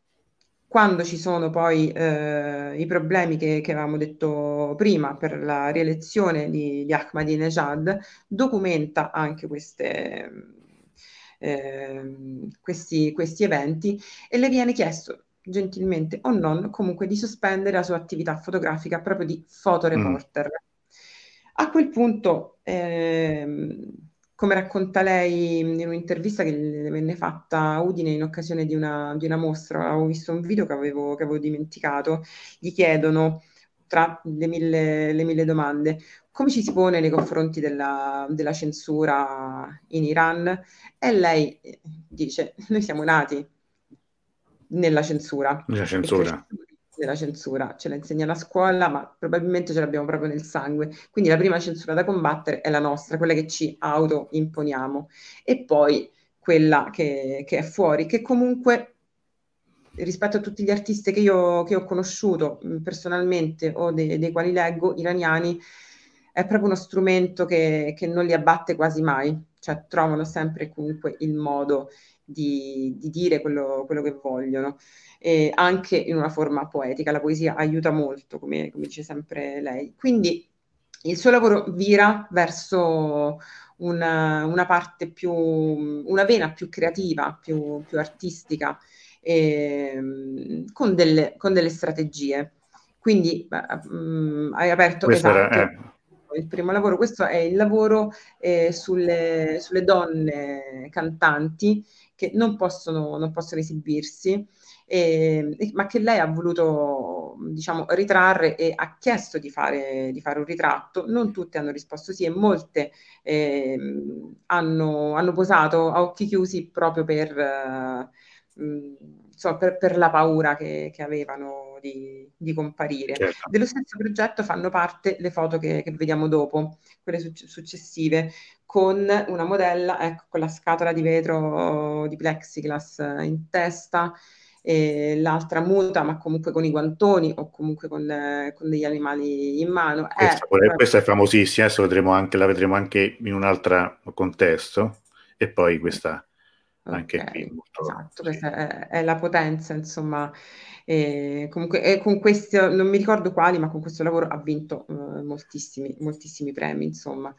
quando ci sono poi eh, i problemi che, che, avevamo detto prima per la rielezione di, di Ahmadinejad, documenta anche queste, eh, questi, questi eventi e le viene chiesto gentilmente o non comunque di sospendere la sua attività fotografica proprio di fotoreporter. Mm. A quel punto ehm, come racconta lei in un'intervista che le venne fatta a Udine in occasione di una, di una mostra, avevo visto un video che avevo, che avevo dimenticato, gli chiedono tra le mille, le mille, domande. Come ci si pone nei confronti della, della censura in Iran? E lei dice noi siamo nati nella censura. Nella censura. della censura, ce la insegna la scuola, ma probabilmente ce l'abbiamo proprio nel sangue. Quindi la prima censura da combattere è la nostra, quella che ci auto-imponiamo, e poi quella che, che è fuori, che comunque rispetto a tutti gli artisti che io che ho conosciuto personalmente o de, dei quali leggo, iraniani, è proprio uno strumento che, che, non li abbatte quasi mai, cioè trovano sempre comunque il modo di, di dire quello, quello, che vogliono eh, anche in una forma poetica. La poesia aiuta molto, come, come dice sempre lei. Quindi il suo lavoro vira verso una, una, parte più, una vena più creativa, più, più artistica, eh, con, delle, con, delle, strategie. Quindi mh, mm, hai aperto esatto, era, eh. il primo lavoro, questo è il lavoro eh, sulle, sulle, donne cantanti che non possono, non possono esibirsi eh, ma che lei ha voluto diciamo, ritrarre e ha chiesto di fare, di fare un ritratto. Non tutte hanno risposto sì e molte eh, hanno, hanno, posato a occhi chiusi proprio per, eh, insomma, per, per la paura che, che avevano di, di comparire. Certo. Dello stesso progetto fanno parte le foto che, che vediamo dopo, quelle suc- successive, con una modella ecco, con la scatola di vetro di plexiglass in testa l'altra muta, ma comunque con i guantoni o comunque con, eh, con degli animali in mano. Questa, è, questa è famosissima, adesso vedremo anche, la vedremo anche in un altro contesto e poi questa anche okay, qui. Molto, esatto, questa è, è, la potenza, insomma. E comunque e con questo, non mi ricordo quali, ma con questo lavoro ha vinto uh, moltissimi, moltissimi premi, insomma.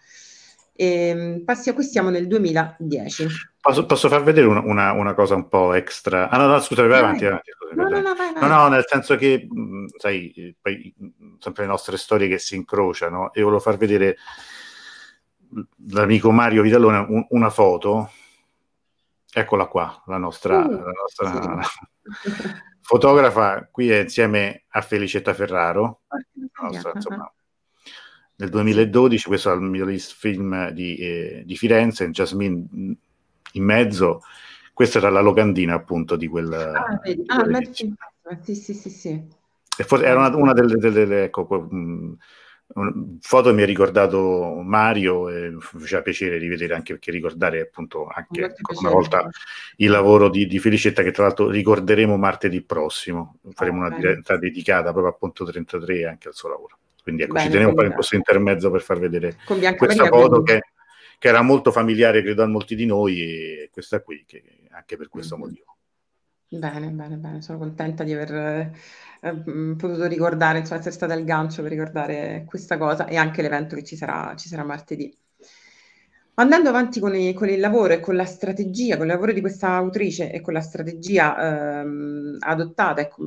E, ehm, passi, qui siamo nel 2010. Posso, posso far vedere una, una, una, cosa un po' extra? Ah no, no, scusa, vai, vai avanti, avanti scusami, no, no, no, vai, vai. no, no, nel senso che, mm, sai, poi mm, sempre le nostre storie che si incrociano e volevo far vedere l'amico Mario Vitallone un, una foto. Eccola qua, la nostra, uh, la nostra sì. fotografa qui è insieme a Felicetta Ferraro. Nostra, insomma, nel 2012, questo è il miglior film di, eh, di Firenze, Jasmine in mezzo, questa era la locandina appunto di quel... Ah. Ah, sì, sì, sì, sì. E forse era una, una delle, delle, delle ecco, mh, foto mi ha ricordato Mario e mi faceva piacere rivedere anche perché ricordare appunto anche una volta il lavoro di, di, Felicetta che tra l'altro ricorderemo martedì prossimo. Faremo oh, una diretta dedicata proprio appunto 33 anche al suo lavoro. Quindi ecco, Bene, ci tenevo a fare questo intermezzo per far vedere questa foto che, che, era molto familiare, credo, a molti di noi, e questa qui, che, anche per questo mm-hmm. motivo. Bene, bene, bene, sono contenta di aver eh, mm, potuto ricordare, insomma, essere stata il gancio per ricordare questa cosa e anche l'evento che ci sarà, ci sarà martedì. Andando avanti con, i, con, il lavoro e con la strategia, con il lavoro di questa autrice e con la strategia ehm, adottata, ecco,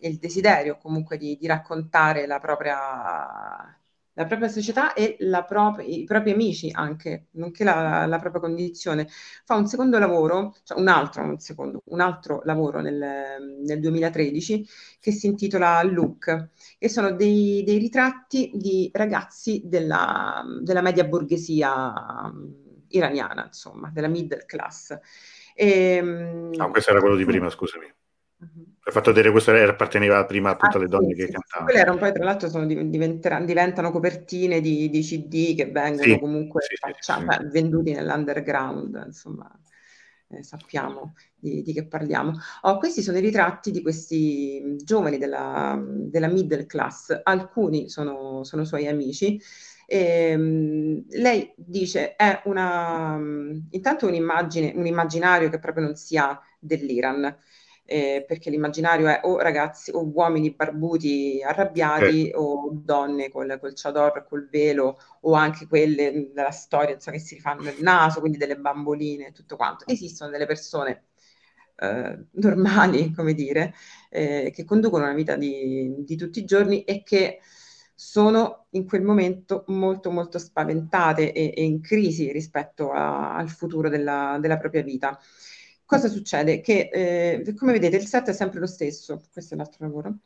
il desiderio comunque di, di raccontare la propria, la propria società e prop- i propri amici anche, nonché la, la, propria condizione. Fa un secondo lavoro, cioè un altro, un secondo, un altro lavoro nel, nel 2013 che si intitola Look e sono dei, dei ritratti di ragazzi della, della media borghesia iraniana, insomma, della middle class. E, no, questo era quello di prima, scusami. Uh-huh. Hai fatto vedere questo apparteneva prima appunto ah, alle donne sì, che sì, cantavano. Quelle erano poi tra l'altro sono, diventano copertine di, di, CD che vengono sì, comunque faccia, beh, venduti nell'underground, insomma eh, sappiamo di, di, che parliamo. Oh, questi sono i ritratti di questi giovani della, della middle class, alcuni sono, sono suoi amici E, ehm, lei dice è una, intanto un'immagine, un immaginario che proprio non sia dell'Iran eh, perché l'immaginario è o ragazzi o uomini barbuti arrabbiati eh. o donne col, col chador, col velo o anche quelle della storia insomma, che si rifanno il naso, quindi delle bamboline e tutto quanto. Esistono delle persone eh, normali, come dire, eh, che conducono una vita di, di tutti i giorni e che sono in quel momento molto molto spaventate e, e in crisi rispetto a, al futuro della, della propria vita. Cosa succede? Che eh, come vedete il set è sempre lo stesso, questo è l'altro lavoro,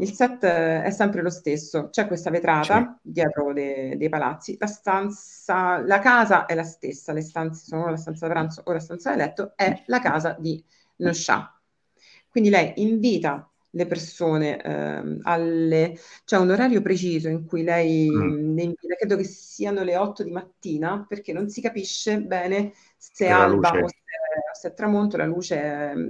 il set è sempre lo stesso, c'è questa vetrata sì. dietro de- dei palazzi, la stanza, la casa è la stessa, le stanze sono la stanza da pranzo o la stanza da letto, è la casa di Nosha. Quindi lei invita le persone eh, alle... c'è cioè un orario preciso in cui lei mm. ne invita, credo che siano le 8 di mattina, perché non si capisce bene se è alba o se se è tramonto la luce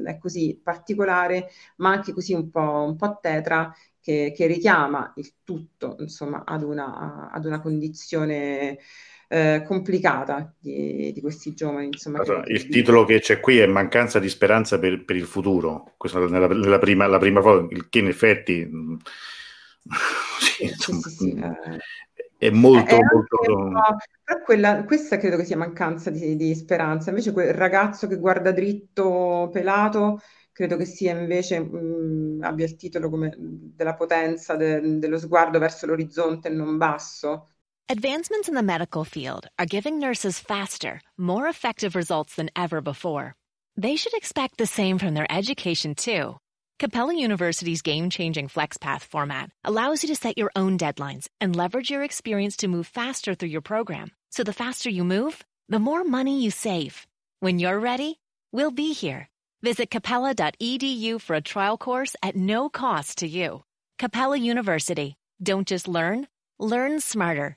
è, così particolare, ma anche così un po', un po tetra, che, che, richiama il tutto, insomma, ad una, ad una condizione eh, complicata di, di, questi giovani. Insomma, allora, il titolo che c'è qui è Mancanza di speranza per, per il futuro, questa nella, nella prima, la prima il che in effetti... sì, insomma, sì, sì, eh, è molto, è molto... Però quella, questa credo che sia mancanza di, di, speranza. Invece quel ragazzo che guarda dritto, pelato, credo che sia invece, mh, abbia il titolo come della potenza de, dello sguardo verso l'orizzonte e non basso. Advancements in the medical field are giving nurses faster, more effective results than ever before. They should expect the same from their education too. Capella University's game changing FlexPath format allows you to set your own deadlines and leverage your experience to move faster through your program. So the faster you move, the more money you save. When you're ready, we'll be here. Visit capella.edu for a trial course at no cost to you. Capella University. Don't just learn, learn smarter.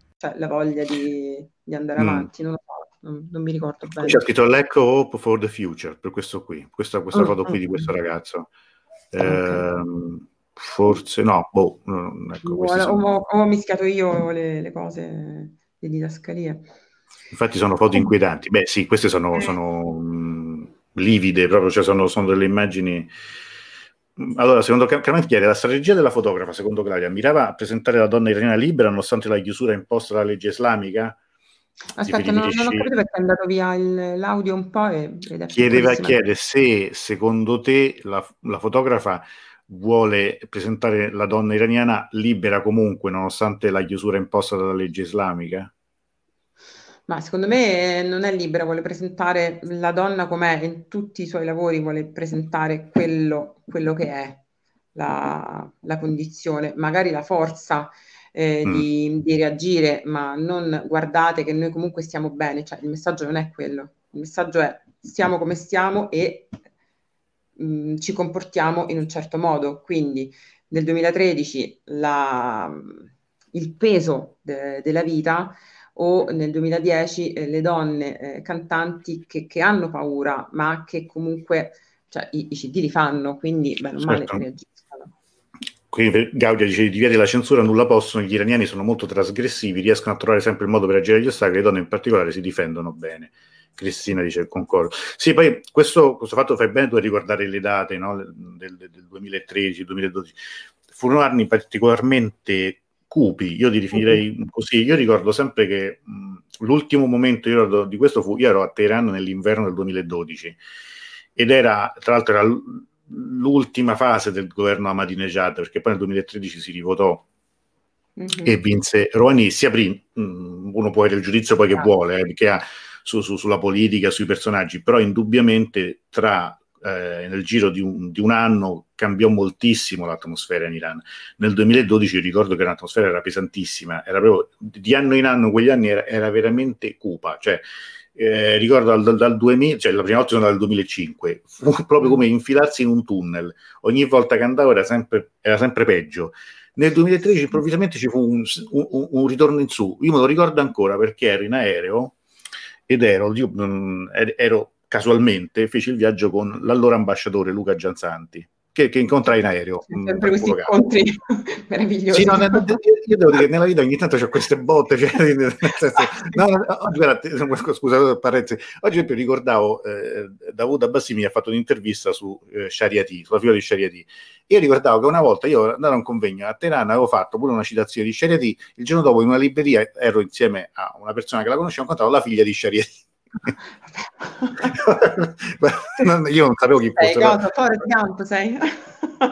La voglia di di andare mm. avanti, non non, non mi ricordo bene. C'è scritto Lack Hope for the Future, per questo qui, questa, questa mm, foto qui di questo ragazzo. Eh, forse no, boh, ecco, Buona, sono... ho, ho, mischiato io le, le cose, le didascalie. Infatti sono foto inquietanti. Beh sì, queste sono, eh. sono mh, livide, proprio, cioè sono, sono delle immagini... Allora, secondo Carmen chiede, la strategia della fotografa, secondo Claudia, mirava a presentare la donna iraniana libera nonostante la chiusura imposta dalla legge islamica? Aspetta, non, non ho capito perché è andato via il, l'audio un po' e, ed Chiedeva, chiede se secondo te la, la, fotografa vuole presentare la donna iraniana libera comunque nonostante la chiusura imposta dalla legge islamica? Ma secondo me non è libera, vuole presentare la donna com'è, in tutti i suoi lavori vuole presentare quello, quello che è la, la condizione, magari la forza eh, mm. di, di, reagire, ma non guardate che noi comunque stiamo bene, cioè il messaggio non è quello, il messaggio è stiamo come stiamo e mh, mm, ci comportiamo in un certo modo, quindi nel 2013 la, il peso de, della vita o nel 2010 eh, le donne eh, cantanti che, che, hanno paura ma che comunque cioè, i, i CD li fanno, quindi bene o male certo. reagiscono. Quindi Gaudia dice di via la censura nulla possono, gli iraniani sono molto trasgressivi, riescono a trovare sempre il modo per agire agli ostacoli, le donne in particolare si difendono bene. Cristina dice concordo. Sì, poi questo, questo fatto fai bene tu a ricordare le date no? del, del 2013-2012. Furono anni particolarmente cupi, io li definirei così. Io ricordo sempre che mh, l'ultimo momento di questo fu, io ero a Teheran nell'inverno del 2012 ed era, tra l'altro, era l'ultima fase del governo Ahmadinejad, perché poi nel 2013 si rivotò mm-hmm. e vinse Rouhani, si aprì, mm, uno può avere il giudizio poi che ah. vuole, eh, perché ha su, su, sulla politica, sui personaggi, però indubbiamente tra eh, nel giro di un, di un, anno cambiò moltissimo l'atmosfera in Iran. Nel 2012 ricordo che l'atmosfera era pesantissima, era proprio di anno in anno, quegli anni era, era veramente cupa, cioè eh, ricordo dal, dal, 2000, cioè la prima volta sono dal 2005, fu proprio come infilarsi in un tunnel, ogni volta che andavo era sempre, era sempre peggio. Nel 2013 improvvisamente ci fu un, un, un, ritorno in su, io me lo ricordo ancora perché ero in aereo ed ero, io, mh, ero casualmente, feci il viaggio con l'allora ambasciatore Luca Gianzanti che, che incontrai in aereo. Sempre questi incontri meravigliosi. Sì, no, io devo dire che nella vita ogni tanto ho queste botte. Cioè, senso, no, oggi, guarda, scusa, parentesi, oggi esempio ricordavo, eh, Davuda Bassi mi ha fatto un'intervista su eh, Shariati, sulla figura di Shariati. Io ricordavo che una volta io andavo a un convegno a Teheran, avevo fatto pure una citazione di Shariati, il giorno dopo in una libreria ero insieme a una persona che la conoscevo, ho incontrato la figlia di Shariati io non sapevo chi fosse. Cosa, Forrest Gump sei?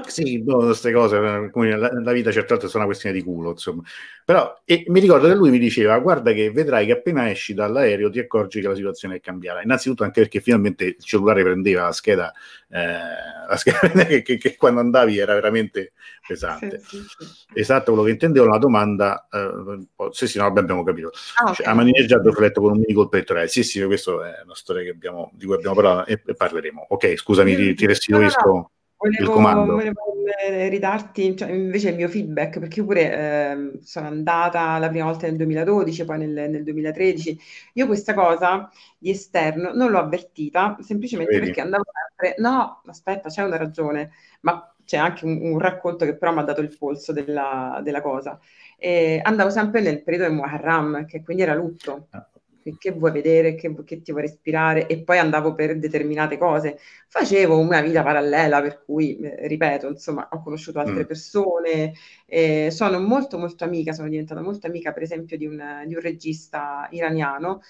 sì, no, queste cose, la, la vita certe volte sono una questione di culo, insomma. Però e mi ricordo che lui mi diceva, guarda che vedrai che appena esci dall'aereo ti accorgi che la situazione è cambiata. Innanzitutto anche perché finalmente il cellulare prendeva la scheda, eh, la scheda che, che, che, quando andavi era veramente pesante. Sì, sì, sì. Esatto, quello che intendevo, la domanda, eh, sì sì, no, abbiamo capito. Ah, okay. cioè, a maneggiato fletto con un mini colpetto, sì sì, questa è una storia abbiamo, di cui abbiamo parlato e, e parleremo. Ok, scusami, ti, ti restituisco. No, no. Volevo, volevo, ridarti cioè, invece il mio feedback perché io pure eh, sono andata la prima volta nel 2012, poi nel, nel, 2013. Io questa cosa di esterno non l'ho avvertita semplicemente Vedi. perché andavo sempre. No, aspetta, c'è una ragione, ma c'è anche un, un racconto che però mi ha dato il polso della, della cosa. E andavo sempre nel periodo del Muharram, che quindi era lutto. Ah che vuoi vedere, che, che, ti vuoi respirare e poi andavo per determinate cose. Facevo una vita parallela per cui, eh, ripeto, insomma, ho conosciuto altre mm. persone, eh, sono molto molto amica, sono diventata molto amica per esempio di un, di un regista iraniano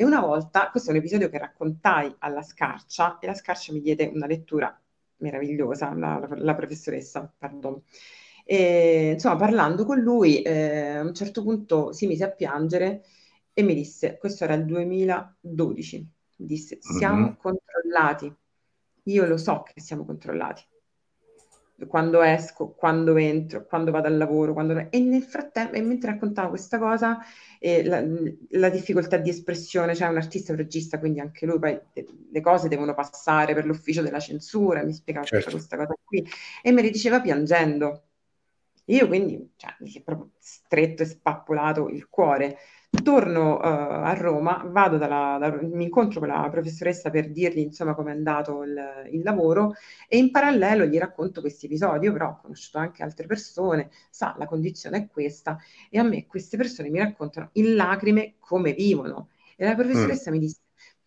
e una volta, questo è un episodio che raccontai alla Scarcia e la Scarcia mi diede una lettura meravigliosa, la, la, la professoressa, pardon. E, insomma, parlando con lui, eh, a un certo punto si mise a piangere e mi disse, questo era il 2012, mi disse, siamo mm-hmm. controllati, io lo so che siamo controllati, quando esco, quando entro, quando vado al lavoro, quando... e nel frattempo, e mentre raccontavo questa cosa, eh, la, la, difficoltà di espressione, cioè un artista, un regista, quindi anche lui, poi le cose devono passare per l'ufficio della censura, mi spiegava certo. questa cosa qui, e me le diceva piangendo. Io quindi, cioè, mi si è proprio stretto e spappolato il cuore, Torno uh, a Roma, vado dalla, da, mi incontro con la professoressa per dirgli insomma come è andato il, il, lavoro e in parallelo gli racconto questi episodi. Io però ho conosciuto anche altre persone, sa, la condizione è questa e a me queste persone mi raccontano in lacrime come vivono. E la professoressa mm. mi disse,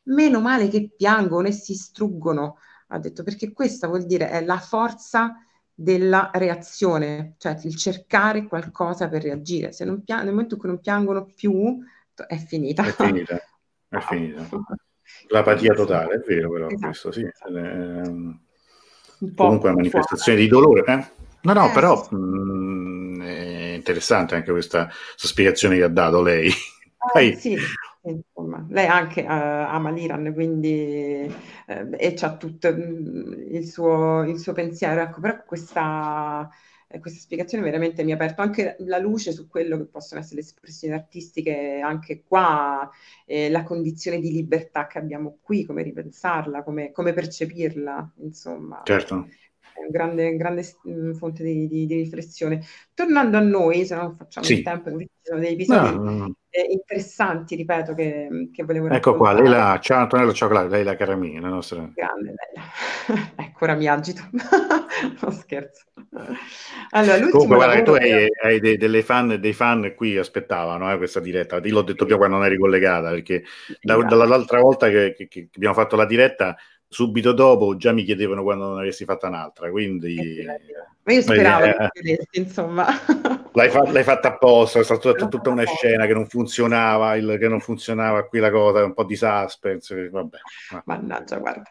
meno male che piangono e si struggono, ha detto, perché questa vuol dire è la forza della reazione, cioè il cercare qualcosa per reagire. Se non pian- nel momento in cui non piangono più, è finita. È finita, è finita. L'apatia totale, è vero però esatto. questo, sì. Ehm, comunque è una manifestazione di dolore. Eh? No, no, eh, però sì. mh, mm, è interessante anche questa, spiegazione che ha dato lei. Eh, sì, insomma, lei anche uh, ama l'Iran, quindi uh, e c'ha tutto mm, il suo, il suo pensiero. Ecco, però questa, eh, questa spiegazione veramente mi ha aperto anche la luce su quello che possono essere le espressioni artistiche anche qua, eh, la condizione di libertà che abbiamo qui, come ripensarla, come, come percepirla, insomma. Certo è una grande, grande mm, fonte di, di, di, riflessione. Tornando a noi, se non facciamo sì. il tempo, ci sono dei episodi no, no eh, interessanti, ripeto, che, che volevo Ecco qua, lei la, ciao Antonella Cioccolata, lei la cara mia, la nostra... Grande, bella. ecco, ora mi agito. non scherzo. Allora, Comunque, guarda, tu hai, hai dei, delle fan, dei fan qui aspettavano eh, questa diretta. Io l'ho detto prima quando non eri collegata, perché da, dall'altra volta che, che, che abbiamo fatto la diretta subito dopo già mi chiedevano quando non avessi fatta un'altra, quindi... Ma io speravo eh, che insomma. L'hai, fa- l'hai fatta apposta, è stata tutta, tutta una scena che non funzionava, il, che non funzionava qui la cosa, un po' di suspense, vabbè. Mannaggia, guarda.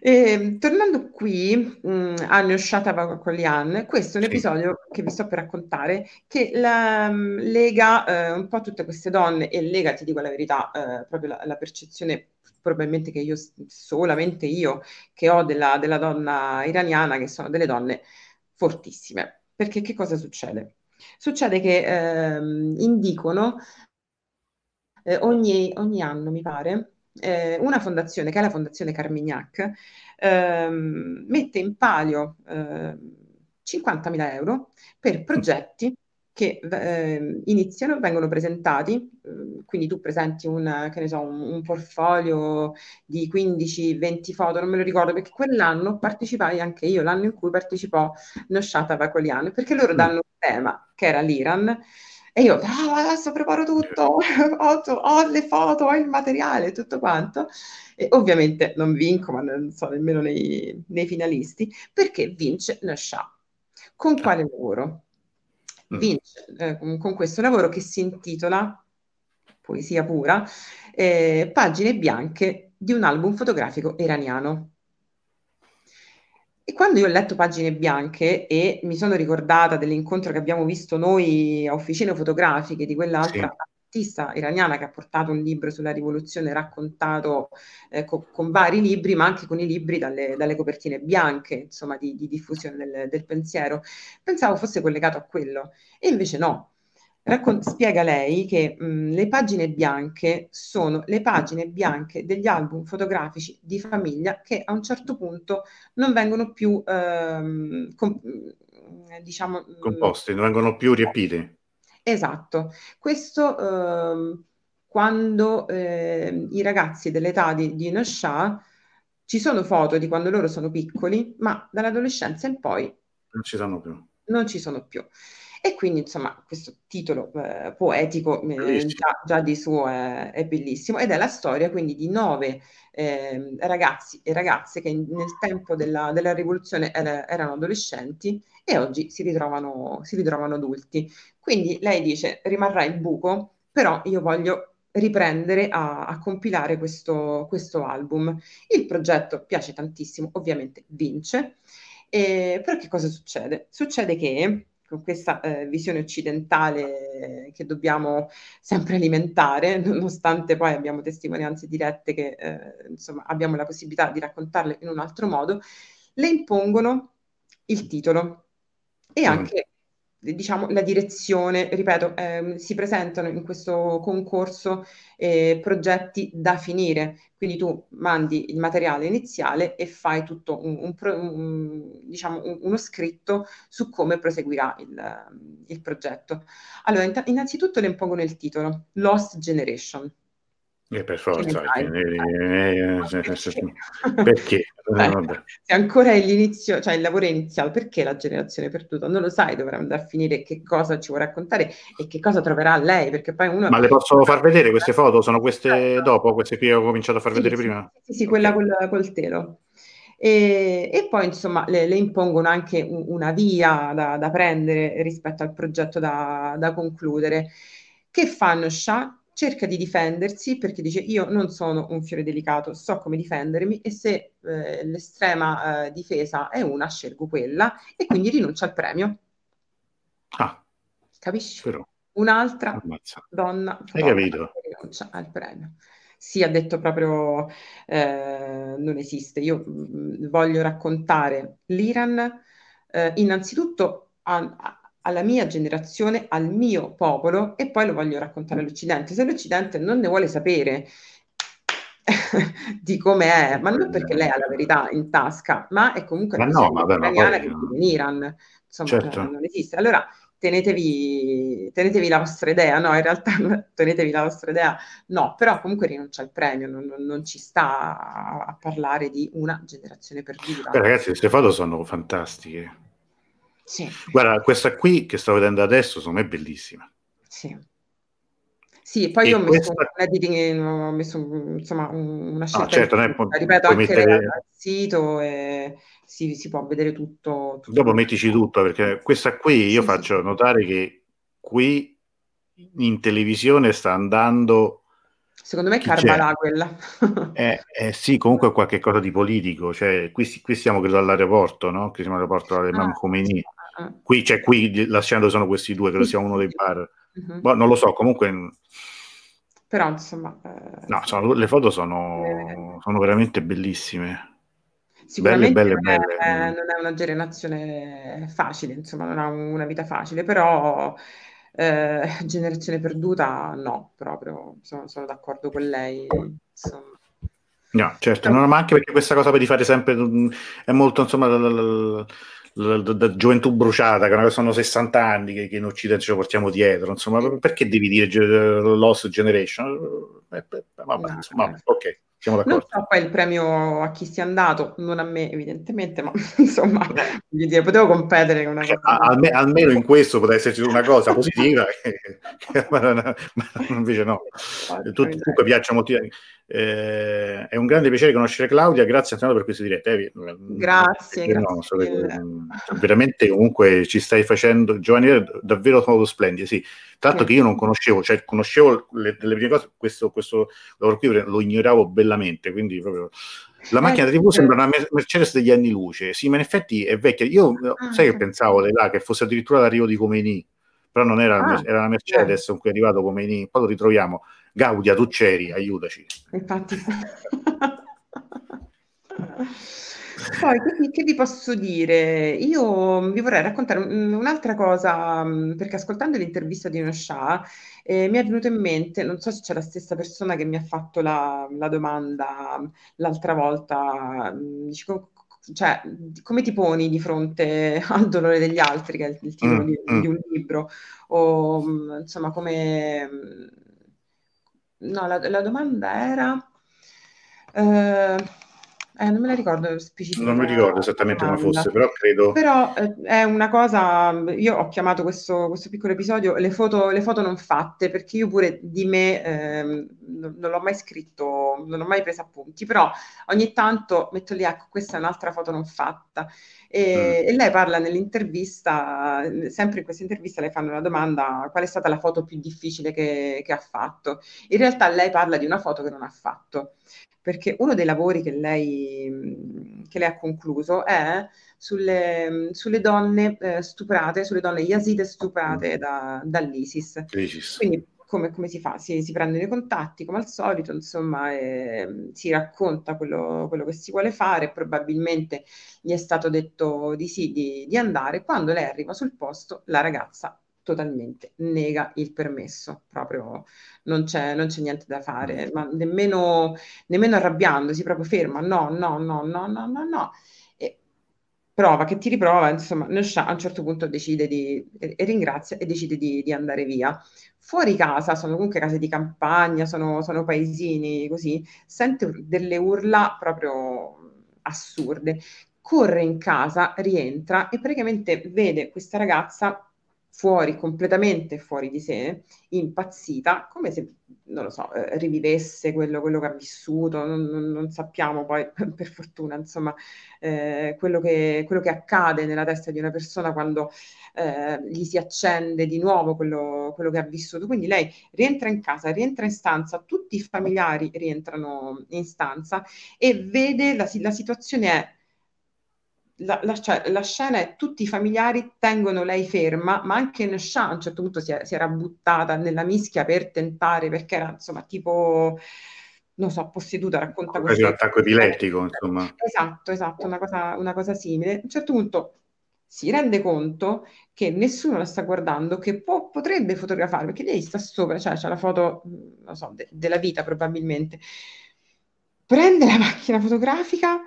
E, ehm, tornando qui mh, a Neosciata Vagocolian, questo è un episodio che vi sto per raccontare che la, mh, lega eh, un po' tutte queste donne e lega, ti dico la verità, eh, proprio la, la, percezione probabilmente che io, solamente io, che ho della, della donna iraniana, che sono delle donne fortissime. Perché che cosa succede? Succede che ehm, indicono eh, ogni, ogni anno, mi pare, eh, una fondazione, che è la Fondazione Carmignac, ehm, mette in palio eh, 50.000 euro per progetti che eh, iniziano, vengono presentati, eh, quindi tu presenti un, che ne so, un, un portfolio di 15-20 foto, non me lo ricordo, perché quell'anno partecipai anche io, l'anno in cui partecipò Nosciata Vacoliano, perché loro mm. danno un tema che era l'Iran, e io, ah, adesso preparo tutto, ho, ho, le foto, ho il materiale, tutto quanto. E ovviamente non vinco, ma non so nemmeno nei, nei finalisti, perché vince Nasha. Con ah. quale lavoro? Mm. Vince eh, con questo lavoro che si intitola Poesia pura, eh, Pagine bianche di un album fotografico iraniano. E quando io ho letto Pagine Bianche e mi sono ricordata dell'incontro che abbiamo visto noi a Officine Fotografiche di quell'altra sì. Artista iraniana che ha portato un libro sulla rivoluzione raccontato eh, co- con vari libri, ma anche con i libri dalle, dalle copertine bianche, insomma, di, di diffusione del, del pensiero, pensavo fosse collegato a quello. E invece no, Raccon- spiega lei che mh, le pagine bianche sono le pagine bianche degli album fotografici di famiglia che a un certo punto non vengono più, ehm, com- diciamo... Composti, non vengono più riempiti. Esatto. Questo ehm, quando eh, i ragazzi dell'età di, di Nosha ci sono foto di quando loro sono piccoli, ma dall'adolescenza in poi non ci sono più. Non ci sono più. E quindi, insomma, questo titolo eh, poetico eh, già, già, di suo è, è, bellissimo ed è la storia quindi di nove eh, ragazzi e ragazze che nel tempo della, della rivoluzione era, erano adolescenti e oggi si ritrovano, si ritrovano adulti. Quindi lei dice rimarrà il buco, però io voglio riprendere a, a compilare questo, questo, album. Il progetto piace tantissimo, ovviamente vince, eh, però che cosa succede? Succede che con questa eh, visione occidentale che dobbiamo sempre alimentare, nonostante poi abbiamo testimonianze dirette che eh, insomma abbiamo la possibilità di raccontarle in un altro modo, le impongono il titolo e mm. anche diciamo, la direzione, ripeto, eh, si presentano in questo concorso eh, progetti da finire, quindi tu mandi il materiale iniziale e fai tutto un, un, un, diciamo, uno scritto su come proseguirà il, il progetto. Allora, in, innanzitutto le impongono il titolo, Lost Generation. E per forza, perché? Eh, se ancora è l'inizio, cioè il lavoro è iniziale, perché la generazione perduta? Non lo sai, dovrà andare a finire che cosa ci vuole raccontare e che cosa troverà lei, perché poi uno... Ma le posso far vedere queste foto? Sono queste dopo, queste qui ho cominciato a far sì, vedere sì, prima? Sì, sì, quella col, col telo. E, e, poi insomma le, le impongono anche un, una via da, da, prendere rispetto al progetto da, da concludere. Che fanno Shah? Cerca di difendersi perché dice io non sono un fiore delicato, so come difendermi e se eh, l'estrema eh, difesa è una, scelgo quella e quindi rinuncia al premio. Ah, capisci? Però. Un'altra Ammazza. donna Hai capito? rinuncia al premio. Sì, ha detto proprio eh, non esiste. Io mh, mm, voglio raccontare l'Iran eh, innanzitutto a, a alla mia generazione, al mio popolo e poi lo voglio raccontare all'Occidente. Se l'Occidente non ne vuole sapere di come è, ma non perché lei ha la verità in tasca, ma è comunque ma no, vabbè, italiana poi... che vive in Iran, insomma, certo. non esiste. Allora tenetevi, tenetevi la vostra idea, no, in realtà tenetevi la vostra idea, no, però comunque rinuncia al premio, non, non, non ci sta a, a, parlare di una generazione perduta. Beh, ragazzi, queste foto sono fantastiche. Sì. Guarda, questa qui che sto vedendo adesso, secondo me è bellissima. Sì. Sì, poi E io ho messo editing, ho messo insomma un- una scelta certo, di non è- ripeto anche mettere- al sito e si, si può vedere tutto, tutto Dopo mettici tutto, perché questa qui io Sì, faccio sì. notare che qui in televisione sta andando, secondo me è? Carbalà quella eh, eh, sì, comunque qualche cosa di politico, cioè qui, qui siamo credo all'aeroporto, no? Qui siamo all'aeroporto all'Imam Ah, Khomeini. Ah, Qui, cioè qui la scena dove sono questi due, credo sia uno dei bar. mhm. Boh, non lo so, comunque però insomma eh, no, sono- le foto Eh. sono, sono veramente bellissime. Sicuramente belle, non, è, belle. non è una generazione facile, insomma, non ha una vita facile, però eh, generazione perduta no, proprio, sono, sono d'accordo con lei. Insomma. No, certo, no, ma anche perché questa cosa di fare sempre mm, è molto, insomma, la, la- la- la- la- la gioventù bruciata, che sono 60 anni che, che in Occidente ce lo portiamo dietro, insomma, perché devi dire Lost Generation? Eh, eh, vabbè, No, insomma, eh. ok, siamo Non d'accordo. so poi il premio a chi sia andato, non a me evidentemente, ma insomma, voglio dire, potevo competere con una Cioè, cosa. alme- almeno in questo poteva esserci una cosa positiva, ma, ma invece no. Tutti, comunque piacciono molti. Eh, è un grande piacere conoscere Claudia, grazie Antonio per queste dirette. eh, Grazie, eh, grazie no, so- mille. eh, veramente comunque ci stai facendo, Giovanni, davvero molto splendidi. Sì. L'altro Sì. che io non conoscevo, cioè conoscevo le, le prime cose, questo, questo lavoro qui lo ignoravo bellamente, quindi proprio... La macchina Eh, da TV sembra una Mer- Mercedes degli anni luce, sì, ma in effetti è vecchia. Io Ah, sai che pensavo là che fosse addirittura l'arrivo di Khomeini, però non era, Ah, era la Mercedes con cui è arrivato Khomeini. Poi lo ritroviamo. Gaudia, tu c'eri, aiutaci. Infatti. Poi, che, vi- che vi posso dire? Io vi vorrei raccontare un- un'altra cosa, mh, perché ascoltando l'intervista di Nosha, eh, mi è venuto in mente, non so se c'è la stessa persona che mi ha fatto la, la domanda mh, l'altra volta, mh, dice, co- cioè, come ti poni di fronte al dolore degli altri, che è il, il titolo Mm, di, mm. di un libro, o insomma, come... No, la, la domanda era... eh, eh, non me la ricordo specifica. Non mi ricordo esattamente come domanda. fosse, però credo. Però eh, è una cosa, io ho chiamato questo, questo piccolo episodio le foto, le foto non fatte, perché io pure di me non, non l'ho mai scritto, non ho mai preso appunti, però ogni tanto metto lì, ecco, questa è un'altra foto non fatta. E, e lei parla nell'intervista, sempre in questa intervista le fanno una domanda, qual è stata la foto più difficile che, che ha fatto? In realtà lei parla di una foto che non ha fatto perché uno dei lavori che lei, che lei ha concluso è sulle, sulle donne eh, stuprate, sulle donne yazide stuprate da, dall'ISIS. Isis. Quindi come, come si fa? Si, si prendono i contatti come al solito, insomma, e, si racconta quello, quello che si vuole fare, probabilmente gli è stato detto di sì, di, di andare. Quando lei arriva sul posto, la ragazza totalmente nega il permesso, proprio non c'è, non c'è niente da fare, ma nemmeno, nemmeno arrabbiandosi, proprio ferma, no, no, no, no, no, no, no. Prova che ti riprova, insomma, Nosha a un certo punto decide di, e, e ringrazia e decide di, di andare via. Fuori casa, sono comunque case di campagna, sono, sono paesini così, sente delle urla proprio assurde. Corre in casa, rientra e praticamente vede questa ragazza fuori, completamente fuori di sé, impazzita, come se, non lo so, eh, rivivesse quello, quello che ha vissuto, non, non- non sappiamo poi, per fortuna, insomma, eh, quello che, quello che accade nella testa di una persona quando eh, gli si accende di nuovo quello, quello che ha vissuto. Quindi lei rientra in casa, rientra in stanza, tutti i familiari rientrano in stanza e vede la, la situazione è la, la- cioè, la scena è tutti i familiari tengono lei ferma, ma anche Nesha a un certo punto si, è- si era buttata nella mischia per tentare, perché era insomma tipo, non so, posseduta, racconta Quasi un attacco epilettico, insomma. Esatto, esatto, una cosa, una cosa simile. A un certo punto si rende conto che nessuno la sta guardando, che può- potrebbe fotografare, perché lei sta sopra, cioè c'è la foto, non so, de- della vita probabilmente. Prende la macchina fotografica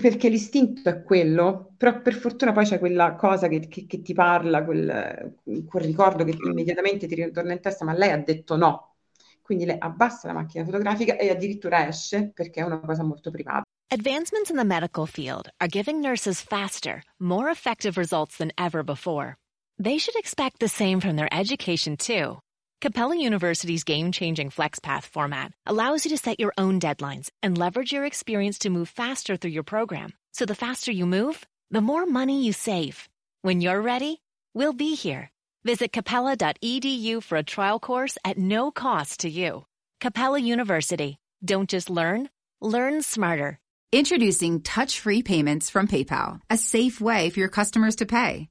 perché l'istinto è quello, però per fortuna poi c'è quella cosa che, che- che ti parla, quel, quel ricordo che immediatamente ti ritorna in testa, ma lei ha detto no. Quindi lei abbassa la macchina fotografica e addirittura esce perché è una cosa molto privata. Advancements in the medical field are giving nurses faster, more effective results than ever before. They should expect the same from their education, too. Capella University's game changing FlexPath format allows you to set your own deadlines and leverage your experience to move faster through your program. So the faster you move, the more money you save. When you're ready, we'll be here. Visit capella.edu for a trial course at no cost to you. Capella University. Don't just learn, learn smarter. Introducing touch free payments from PayPal, a safe way for your customers to pay.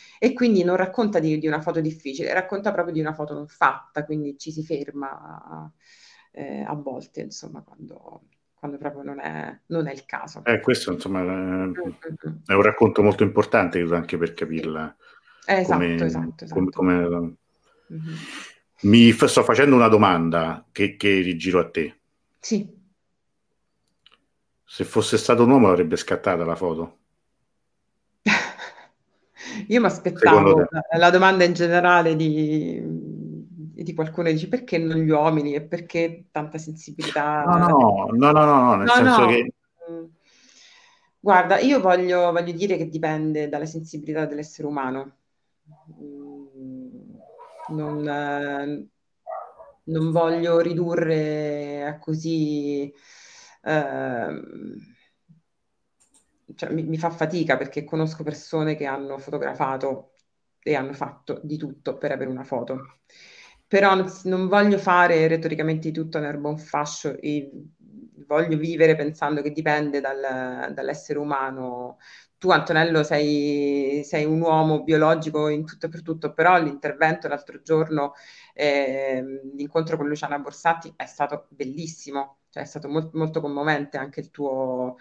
E quindi non racconta di, di una foto difficile, racconta proprio di una foto non fatta, quindi ci si ferma eh, a volte, insomma, quando, quando proprio non è, non è il caso. Eh, questo insomma è un racconto molto importante anche per capirla Eh, esatto, come, esatto, come- esatto. come- Mhm. Mi f- sto facendo una domanda che, che rigiro a te. Sì, Se fosse stato un uomo l'avrebbe scattata la foto? Io mi aspettavo la, domanda in generale di, di qualcuno dice perché non gli uomini e perché tanta sensibilità. No, no, no, no, no, no, nel No, senso che Mm. Guarda, io voglio, voglio dire che dipende dalla sensibilità dell'essere umano. Mm, Non, non voglio ridurre a così, ehm, cioè, mi, mi fa fatica perché conosco persone che hanno fotografato e hanno fatto di tutto per avere una foto. Però non, non voglio fare retoricamente di tutto un erba un fascio e voglio vivere pensando che dipende dal- dall'essere umano. Tu, Antonello, sei, sei un uomo biologico in tutto e per tutto, però l'intervento l'altro giorno, ehm, l'incontro con Luciana Borsatti è stato bellissimo, cioè è stato molto, molto commovente anche il tuo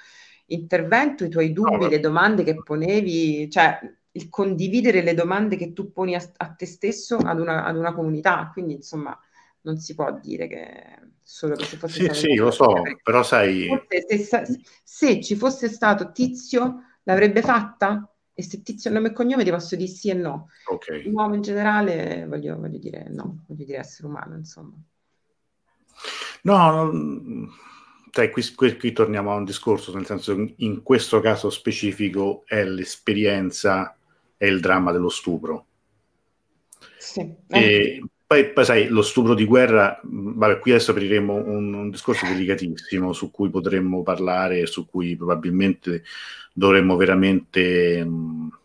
intervento, i tuoi dubbi, le domande che ponevi, cioè il condividere le domande che tu poni a, a te stesso ad una, ad una comunità. Quindi, insomma, non si può dire che solo che se fosse sì, stato sì, lo so, però sai, se, sa- se ci fosse stato Tizio, l'avrebbe fatta? E se Tizio è nome e cognome ti posso dire sì e no. ok. L'uomo in generale voglio, voglio dire no, voglio dire essere umano, insomma. No, non- sai, qui, qui- qui torniamo a un discorso, nel senso che in questo caso specifico è l'esperienza e il dramma dello stupro. Sì. Eh, E poi, poi, sai, lo stupro di guerra, vabbè, qui adesso apriremo un, un discorso delicatissimo su cui potremmo parlare e su cui probabilmente dovremmo veramente mh,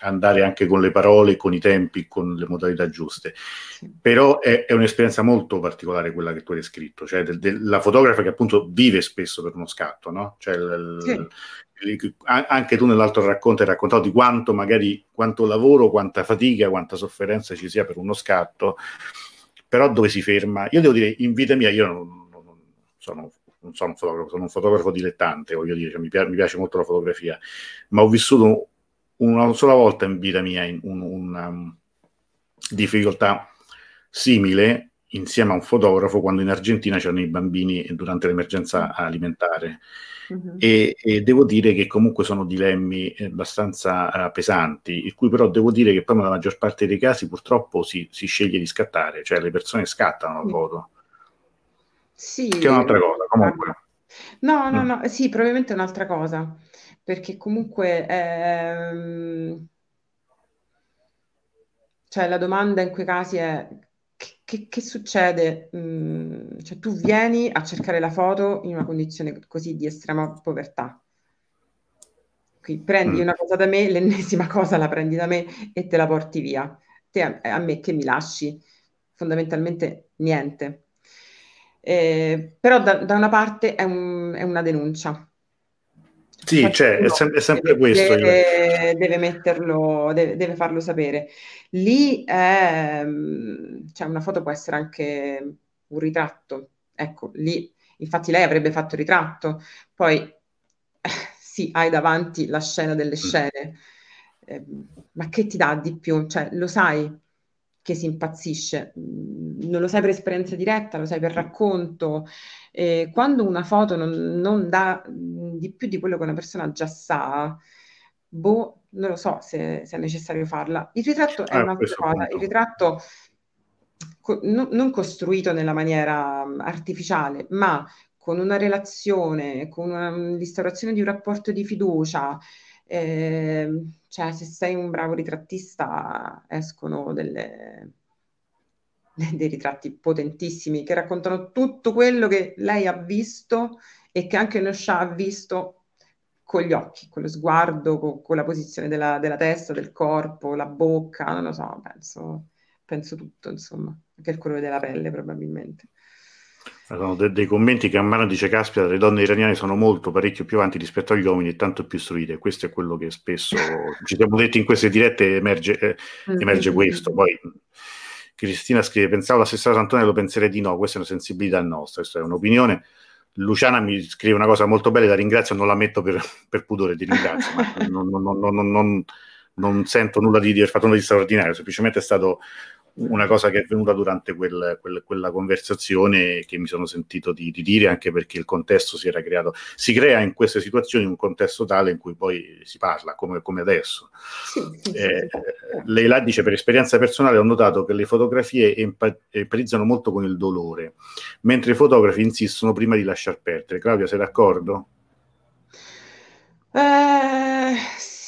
andare anche con le parole, con i tempi, con le modalità giuste. sì. Però è, è un'esperienza molto particolare quella che tu hai descritto, cioè del- della fotografa che appunto vive spesso per uno scatto, no? Cioè il- Sì. a- anche tu nell'altro racconto hai raccontato di quanto magari, quanto lavoro, quanta fatica, quanta sofferenza ci sia per uno scatto, però dove si ferma? Io devo dire, in vita mia, io non, non- sono, non sono un fotografo, sono un fotografo dilettante, voglio dire, cioè, mi, pia- mi piace molto la fotografia, ma ho vissuto una sola volta in vita mia in un- una um, difficoltà simile insieme a un fotografo quando in Argentina c'erano i bambini durante l'emergenza alimentare Mhm. e, e devo dire che comunque sono dilemmi eh, abbastanza eh, pesanti, il cui però devo dire che poi nella maggior parte dei casi purtroppo si, si sceglie di scattare, cioè le persone scattano la foto, Sì, che è un'altra cosa comunque. No, no, Mm. no, sì, probabilmente è un'altra cosa, perché comunque ehm, cioè, la domanda in quei casi è che, che- che succede? Mm, cioè, tu vieni a cercare la foto in una condizione così di estrema povertà. Qui prendi Mm. una cosa da me, l'ennesima cosa la prendi da me e te la porti via. Te a, a me che mi lasci? Fondamentalmente niente. Eh, però da, da una parte è, un- è una denuncia. Sì, c'è, è, sem- è sempre deve, questo. deve- deve metterlo, deve, deve farlo sapere. Lì è, cioè una foto può essere anche un ritratto. Ecco, lì, infatti lei avrebbe fatto il ritratto. Poi, eh, sì, hai davanti la scena delle scene. Eh, ma che ti dà di più? Cioè, lo sai che si impazzisce, mm, non lo sai per esperienza diretta, lo sai per racconto. Eh, quando una foto non, non, dà mm, di più di quello che una persona già sa, boh, non lo so se, se è necessario farla. Il ritratto è ah, un'altra cosa, il ritratto co- no, non costruito nella maniera mm, artificiale, ma con una relazione, con l'instaurazione di un rapporto di fiducia, eh, cioè se sei un bravo ritrattista escono delle, dei ritratti potentissimi che raccontano tutto quello che lei ha visto e che anche Nosha ha visto con gli occhi, con lo sguardo, con, con la posizione della, della, testa, del corpo, la bocca, non lo so, penso, penso tutto, insomma, anche il colore della pelle probabilmente. Sono de- dei commenti che a mano dice caspita, le donne iraniane sono molto parecchio più avanti rispetto agli uomini e tanto più istruite. Questo è quello che spesso ci siamo detti in queste dirette, emerge, eh, emerge mm-hmm. questo. Poi Cristina scrive, pensavo la stessa cosa Antonello, penserei di no, questa è una sensibilità nostra, questa è un'opinione. Luciana mi scrive una cosa molto bella, la ringrazio, non la metto per, per pudore, ti ringrazio, ma non, non, non, non, sento nulla di, di aver fatto nulla di straordinario, semplicemente è stato una cosa che è venuta durante quel, quel, quella conversazione che mi sono sentito di, di, dire, anche perché il contesto si era creato, si crea in queste situazioni un contesto tale in cui poi si parla, come, come adesso. Eh. Lei là dice, per esperienza personale ho notato che le fotografie empatizzano molto con il dolore, mentre i fotografi insistono prima di lasciar perdere. Claudia, sei d'accordo? Eh,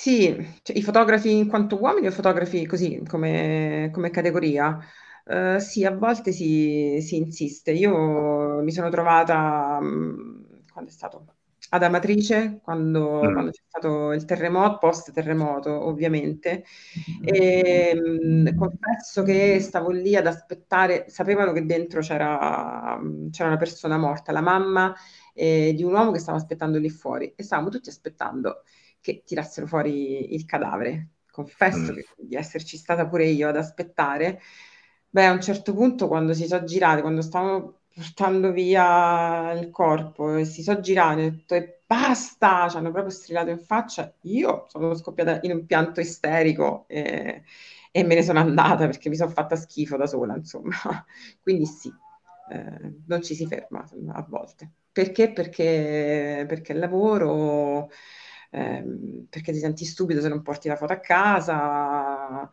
sì, cioè, i fotografi in quanto uomini o fotografi così come, come categoria? Eh, sì, a volte si, si insiste. Io mi sono trovata, mh, quando è stato? Ad Amatrice, quando, mm. quando c'è stato il terremoto, post terremoto ovviamente, e mh, confesso che stavo lì ad aspettare, sapevano che dentro c'era, c'era una persona morta, la mamma eh, di un uomo che stava aspettando lì fuori e stavamo tutti aspettando che tirassero fuori il cadavere. Confesso mm. che, di esserci stata pure io ad aspettare. Beh, a un certo punto, quando si sono girati, quando stavano portando via il corpo e si sono girati, ho detto e basta, ci hanno proprio strillato in faccia. Io sono scoppiata in un pianto isterico e, e me ne sono andata perché mi sono fatta schifo da sola, insomma. Quindi sì, eh, non ci si ferma a volte. Perché? Perché, perché il lavoro ehm, perché ti senti stupido se non porti la foto a casa,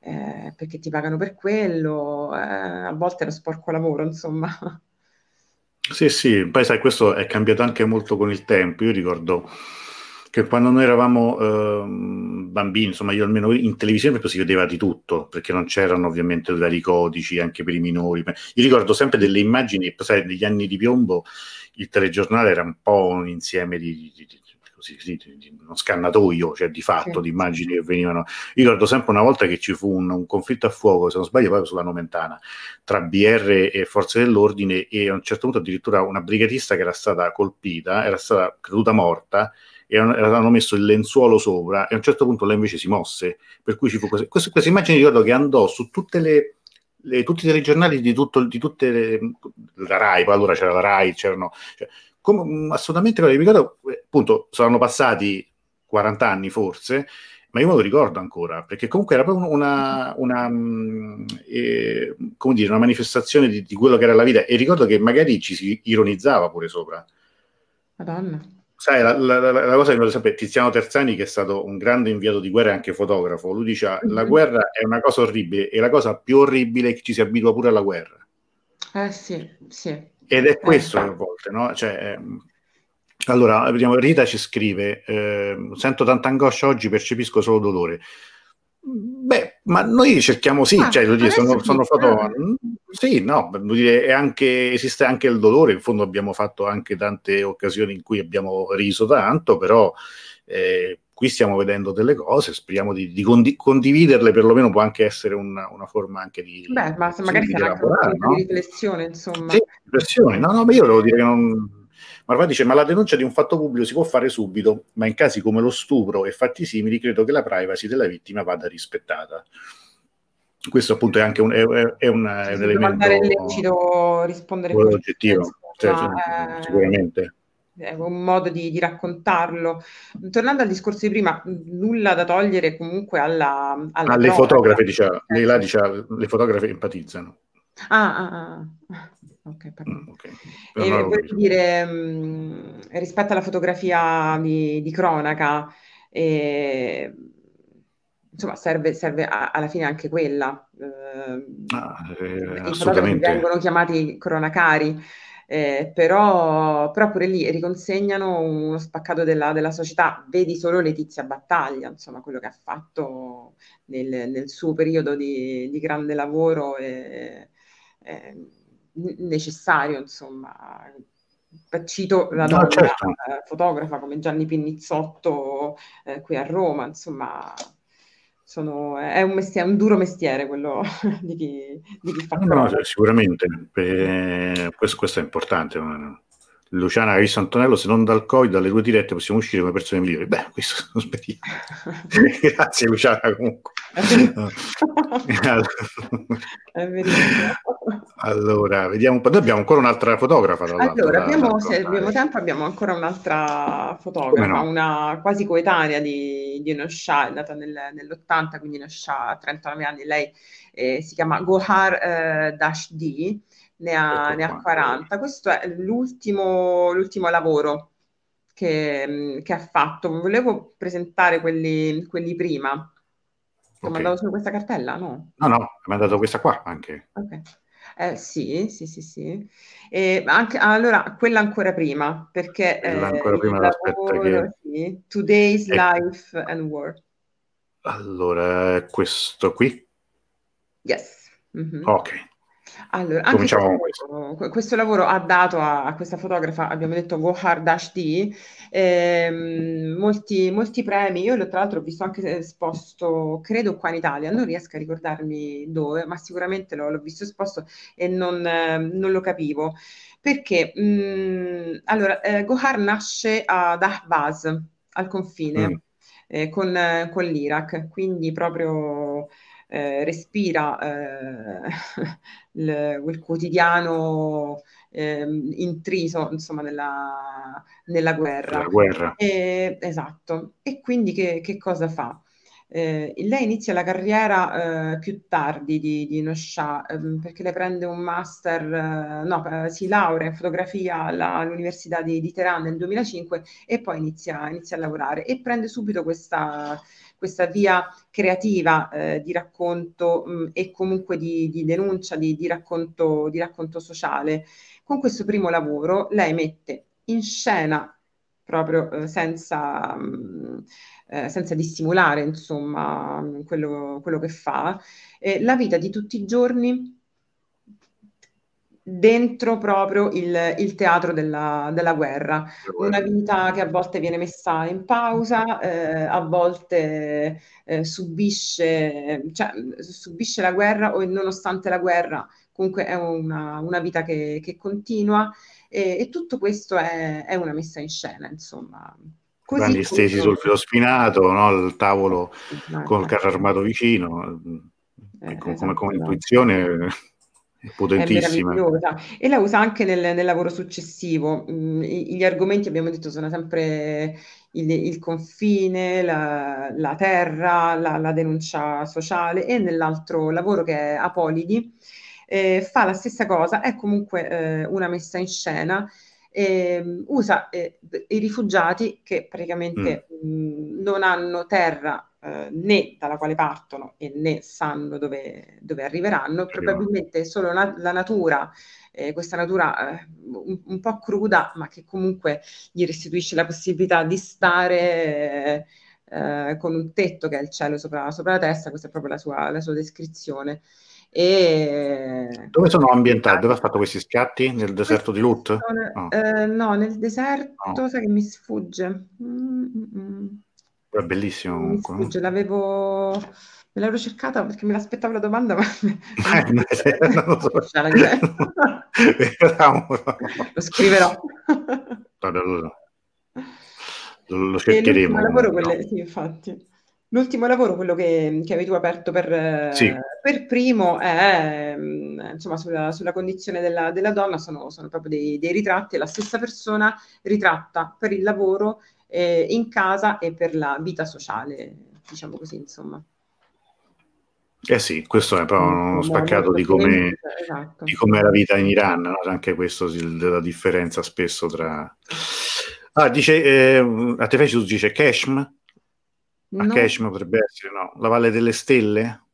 eh, perché ti pagano per quello, eh, a volte è uno sporco lavoro, insomma. Sì, sì, poi sai, questo è cambiato anche molto con il tempo. Io ricordo che quando noi eravamo eh, bambini, insomma, io almeno in televisione si vedeva di tutto, perché non c'erano ovviamente vari codici anche per i minori. Io ricordo sempre delle immagini, sai, negli anni di piombo il telegiornale era un po' un insieme di, di, di così, sì, uno scannatoio, cioè di fatto, sì. di immagini che venivano. Io ricordo sempre una volta che ci fu un, un conflitto a fuoco, se non sbaglio, proprio sulla Nomentana, tra BR e Forze dell'Ordine e a un certo punto addirittura una brigatista che era stata colpita, era stata creduta morta e avevano messo il lenzuolo sopra e a un certo punto lei invece si mosse, per cui ci fu questa, questa, questa immagine ricordo che andò su tutte le le, tutti i telegiornali di, tutto, di tutte le, la RAI, poi allora c'era la RAI, c'erano, cioè, come, mm, assolutamente quello ricordo, eh, appunto, saranno passati 40 anni forse, ma io me lo ricordo ancora, perché comunque era proprio una, una, mm, eh, come dire, una manifestazione di, di, quello che era la vita, e ricordo che magari ci si ironizzava pure sopra. Madonna. Sai, la, la, la, la cosa che mi sempre Tiziano Terzani, che è stato un grande inviato di guerra e anche fotografo, lui dice mm-hmm. la guerra è una cosa orribile e la cosa più orribile è che ci si abitua pure alla guerra. Eh sì, sì. Ed è questo a volte, no? Cioè, ehm, allora, vediamo, Rita ci scrive, eh, sento tanta angoscia oggi, percepisco solo dolore. Beh, ma noi cerchiamo sì, ah, cioè, dire, sono, sono foto... Sì, no, dire, anche, esiste anche il dolore, in fondo abbiamo fatto anche tante occasioni in cui abbiamo riso tanto, però eh, qui stiamo vedendo delle cose, speriamo di, di condi- condividerle, perlomeno può anche essere una, una forma anche di... Beh, ma magari sarà anche un no? di riflessione, insomma. Sì, riflessione, no, no, ma io devo dire che non... Marva dice, ma la denuncia di un fatto pubblico si può fare subito, ma in casi come lo stupro e fatti simili credo che la privacy della vittima vada rispettata. Questo appunto è anche un, è, è un, è un elemento... Mandare il lecito, rispondere oggettivo, eh... sicuramente è un modo di, di, raccontarlo. Tornando al discorso di prima, nulla da togliere comunque alla... alla alle fotografe, diciamo, lei là diciamo, le fotografe empatizzano. Ah, ah, ah. Ok, mm, okay. E voglio dire, mh, rispetto alla fotografia di, di cronaca, eh, insomma, serve, serve a, alla fine anche quella. Eh, ah, eh, assolutamente. vengono chiamati cronacari, eh, però, però, pure lì riconsegnano uno spaccato della, della, società. Vedi solo Letizia Battaglia, insomma, quello che ha fatto nel, nel suo periodo di, di grande lavoro. E, e, necessario, insomma. Cito la no, certo. Eh, fotografa come Gianni Pinnizzotto eh, qui a Roma, insomma, sono, è, un mestiere, un duro mestiere quello di chi, di chi fa no, sicuramente, eh, questo, questo, è importante. Luciana ha visto Antonello, se non dal Covid, dalle due dirette possiamo uscire come persone migliori. Beh, questo lo speriamo. Grazie Luciana comunque. Allora, vediamo un po'. Noi abbiamo ancora un'altra fotografa. Allora, abbiamo, se abbiamo tempo, abbiamo ancora un'altra fotografa, no? una quasi coetanea di, di Nosha, è nata nel, nell'80, quindi Nosha ha 39 anni. Lei eh, si chiama Gohar eh, Dash D ne ha, ecco ne ha 40. Questo è l'ultimo, l'ultimo lavoro che, che, ha fatto. Volevo presentare quelli, quelli prima. Ti okay. ho mandato solo questa cartella? No, no, no, mi ha mandato questa qua anche. Ok. Eh, sì, sì, sì, sì. E anche, allora, quella ancora prima, perché... Quella ancora eh, prima, lavoro, che... sì, Today's eh. Life and Work. Allora, questo qui? Yes. Mm-hmm. Ok. Allora, anche questo, questo. questo, lavoro ha dato a, a, questa fotografa, abbiamo detto Gohar Dashti, ehm, molti, molti premi. Io tra l'altro ho visto anche esposto, credo qua in Italia, non riesco a ricordarmi dove, ma sicuramente l'ho, l'ho visto esposto e non, eh, non lo capivo. Perché, mh, mm, allora, eh, Gohar nasce ad Ahvaz, al confine, mm. eh, con, con l'Iraq, quindi proprio eh, respira eh, il, il, quotidiano eh, intriso insomma, nella, nella guerra. guerra. E, esatto. E quindi che, che cosa fa? Eh, lei inizia la carriera eh, più tardi di, di Nosha eh, perché lei prende un master, eh, no, eh, si laurea in fotografia alla, all'Università di, di, Teheran nel 2005 e poi inizia, inizia a lavorare e prende subito questa, questa via creativa eh, di racconto mh, mm, e comunque di, di denuncia, di, di, racconto, di racconto sociale. Con questo primo lavoro lei mette in scena proprio eh, senza, mm, eh, senza dissimulare insomma quello, quello che fa, eh, la vita di tutti i giorni dentro proprio il, il teatro della, della, guerra. Una vita che a volte viene messa in pausa, eh, a volte eh, subisce, cioè, subisce la guerra o nonostante la guerra comunque è una, una vita che, che continua e, e, tutto questo è, è, una messa in scena, insomma. Così Grandi stesi sul filo spinato, no? il tavolo esatto. con il carro armato vicino, eh, come, esatto, come intuizione potentissima. E la usa anche nel, nel lavoro successivo. Mm, gli argomenti, abbiamo detto, sono sempre il, il confine, la, la terra, la, la, denuncia sociale e nell'altro lavoro che è Apolidi eh, fa la stessa cosa, è comunque eh, una messa in scena. Eh, usa i rifugiati che praticamente mm. mh, non hanno terra eh, né dalla quale partono e né sanno dove, dove arriveranno, probabilmente solo na- la natura, eh, questa natura eh, un, un, po' cruda, ma che comunque gli restituisce la possibilità di stare eh, con un tetto che è il cielo sopra, sopra, la testa, questa è proprio la sua, la sua descrizione. E... Dove sono ambientati? Dove ha fatto questi scatti? Nel deserto di Lut? No, eh, no nel deserto, no. sai che mi sfugge. Mm-mm. È bellissimo comunque. Sfugge, l'avevo... Me l'avevo cercata perché me l'aspettavo la domanda, ma... Eh, non lo so. lo scriverò. Lo, lo cercheremo. Lavoro quelle... Sì, infatti. L'ultimo lavoro, quello che, che avevi tu aperto per, Sì. per primo, è mm, insomma sulla, sulla condizione della, della donna, sono, sono proprio dei, dei ritratti, la stessa persona ritratta per il lavoro, eh, in casa e per la vita sociale, diciamo così, insomma. Eh sì, questo è proprio uno spaccato di come, esatto. di com'è la vita in Iran, no? anche questo della differenza spesso tra... Ah, dice, eh, a Tefeci dice Kashm? A No, Kashm potrebbe essere, no? La Valle delle Stelle?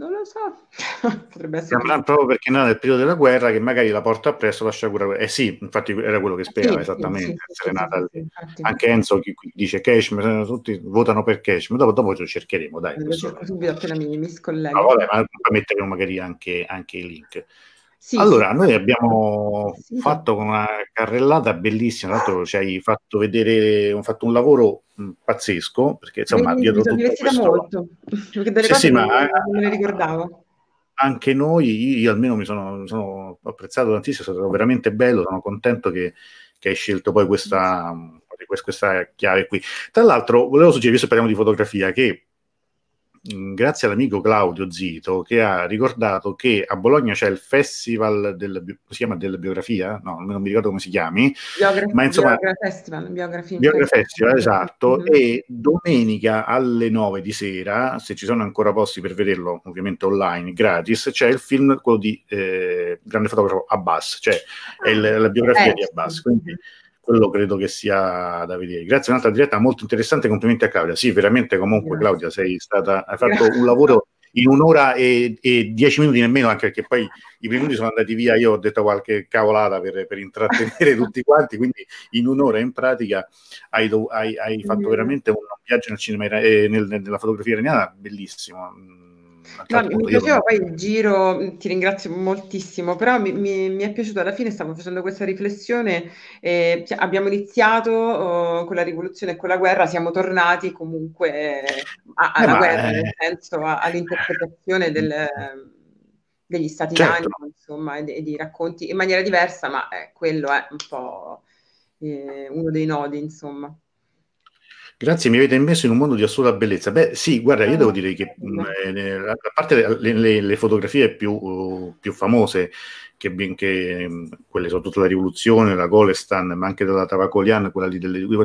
Non lo so, potrebbe essere Sembra proprio perché è nel periodo della guerra che magari la porta appresso lascia curare. Eh sì, infatti era quello che Sì, sperava sì, esattamente, sì, sì. Anche Enzo chi- qui dice Cashmere, tutti votano per Cashmere, dopo, dopo lo cercheremo, dai. Lo cerco subito appena mi, mi scollego. No, vabbè, ma metteremo magari anche, anche i link. Sì, Allora, noi abbiamo fatto una carrellata bellissima, tra l'altro ci hai fatto vedere, ho fatto un lavoro pazzesco, perché insomma Vedi, dietro tutto questo... molto, perché delle Sì, cose sì, ma- non me le ricordavo. anche noi, io almeno mi sono, sono apprezzato tantissimo, è stato veramente bello, sono contento che, che hai scelto poi questa, questa, chiave qui. Tra l'altro, volevo suggerire, visto che parliamo di fotografia, che grazie all'amico Claudio Zito che ha ricordato che a Bologna c'è il festival del, si chiama? Della biografia, no, non mi ricordo come si chiami, Biogra- Ma insomma- Biogra Festival, Biografi Biogra Festival, esatto, Mhm. e domenica alle 9 di sera, se ci sono ancora posti per vederlo, ovviamente online, gratis, c'è il film, quello di eh, grande fotografo Abbas, cioè è il- la biografia Eh, di. Abbas, quindi quello credo che sia da vedere. Grazie, un'altra diretta molto interessante, complimenti a Claudia. Sì, veramente comunque Grazie. Claudia sei stata, hai fatto Grazie. un lavoro in un'ora e, e dieci minuti nemmeno, anche perché poi i primi minuti sono andati via, io ho detto qualche cavolata per, per intrattenere tutti quanti, quindi in un'ora in pratica hai, hai- hai fatto Mm. veramente un viaggio nel cinema eh, nel- nella fotografia iraniana bellissimo. Mm, No, mi io- piaceva poi il giro, ti ringrazio moltissimo, però mi, mi- mi è piaciuto alla fine, stavo facendo questa riflessione, eh, abbiamo iniziato oh, con la rivoluzione e con la guerra, siamo tornati comunque eh, a- alla Eh, guerra, eh, nel senso a- all'interpretazione del, degli stati Certo. d'animo, insomma, e, e di racconti in maniera diversa, ma eh, quello è un po' eh, uno dei nodi, insomma. Grazie, mi avete messo in un mondo di assoluta bellezza. Beh, sì, guarda, io devo dire che mh, eh, a parte le, le- le fotografie più, uh, più famose, che, che, mh, quelle soprattutto la rivoluzione, la Golestan, ma anche della Tavakolian, quella lì delle due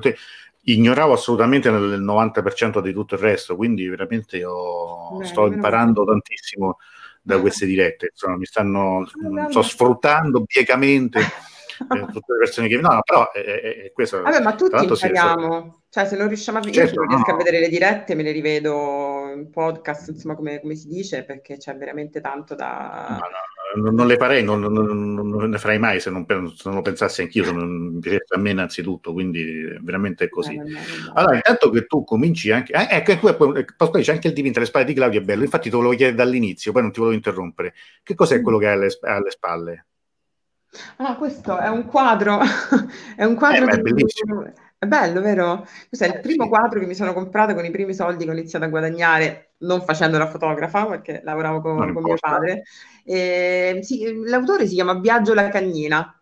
ignoravo assolutamente nel 90% di tutto il resto, quindi veramente io Beh, sto imparando tantissimo da queste dirette, insomma, mi stanno, guarda. sto sfruttando biecamente eh, tutte le persone che... No, no, però è, è- è questo. Vabbè, ma tutti l'altro sì, impariamo, cioè se non riusciamo a... Io Certo, non riesco no, a vedere le dirette me le rivedo in podcast, insomma, come, come si dice, perché c'è veramente tanto da... No, no, non, le farei, non, non- non- ne farei mai se non, se non lo pensassi anch'io, se non mi piacesse a me innanzitutto, quindi veramente è così. Eh. Allora, intanto che tu cominci anche, eh, ecco, poi c'è anche il dipinto alle spalle di Claudio, è bello, infatti te lo volevo chiedere dall'inizio, poi non ti volevo interrompere. Che cos'è Mm. quello che hai alle, alle spalle? Ah, questo è un quadro, è un quadro Eh, ma è di... bellissimo. È bello, vero? Questo è il Eh, primo quadro che mi sono comprato con i primi soldi che ho iniziato a guadagnare, non facendo la fotografa, perché lavoravo con, con mio padre. E, sì, l'autore si chiama Biagio la Cagnina.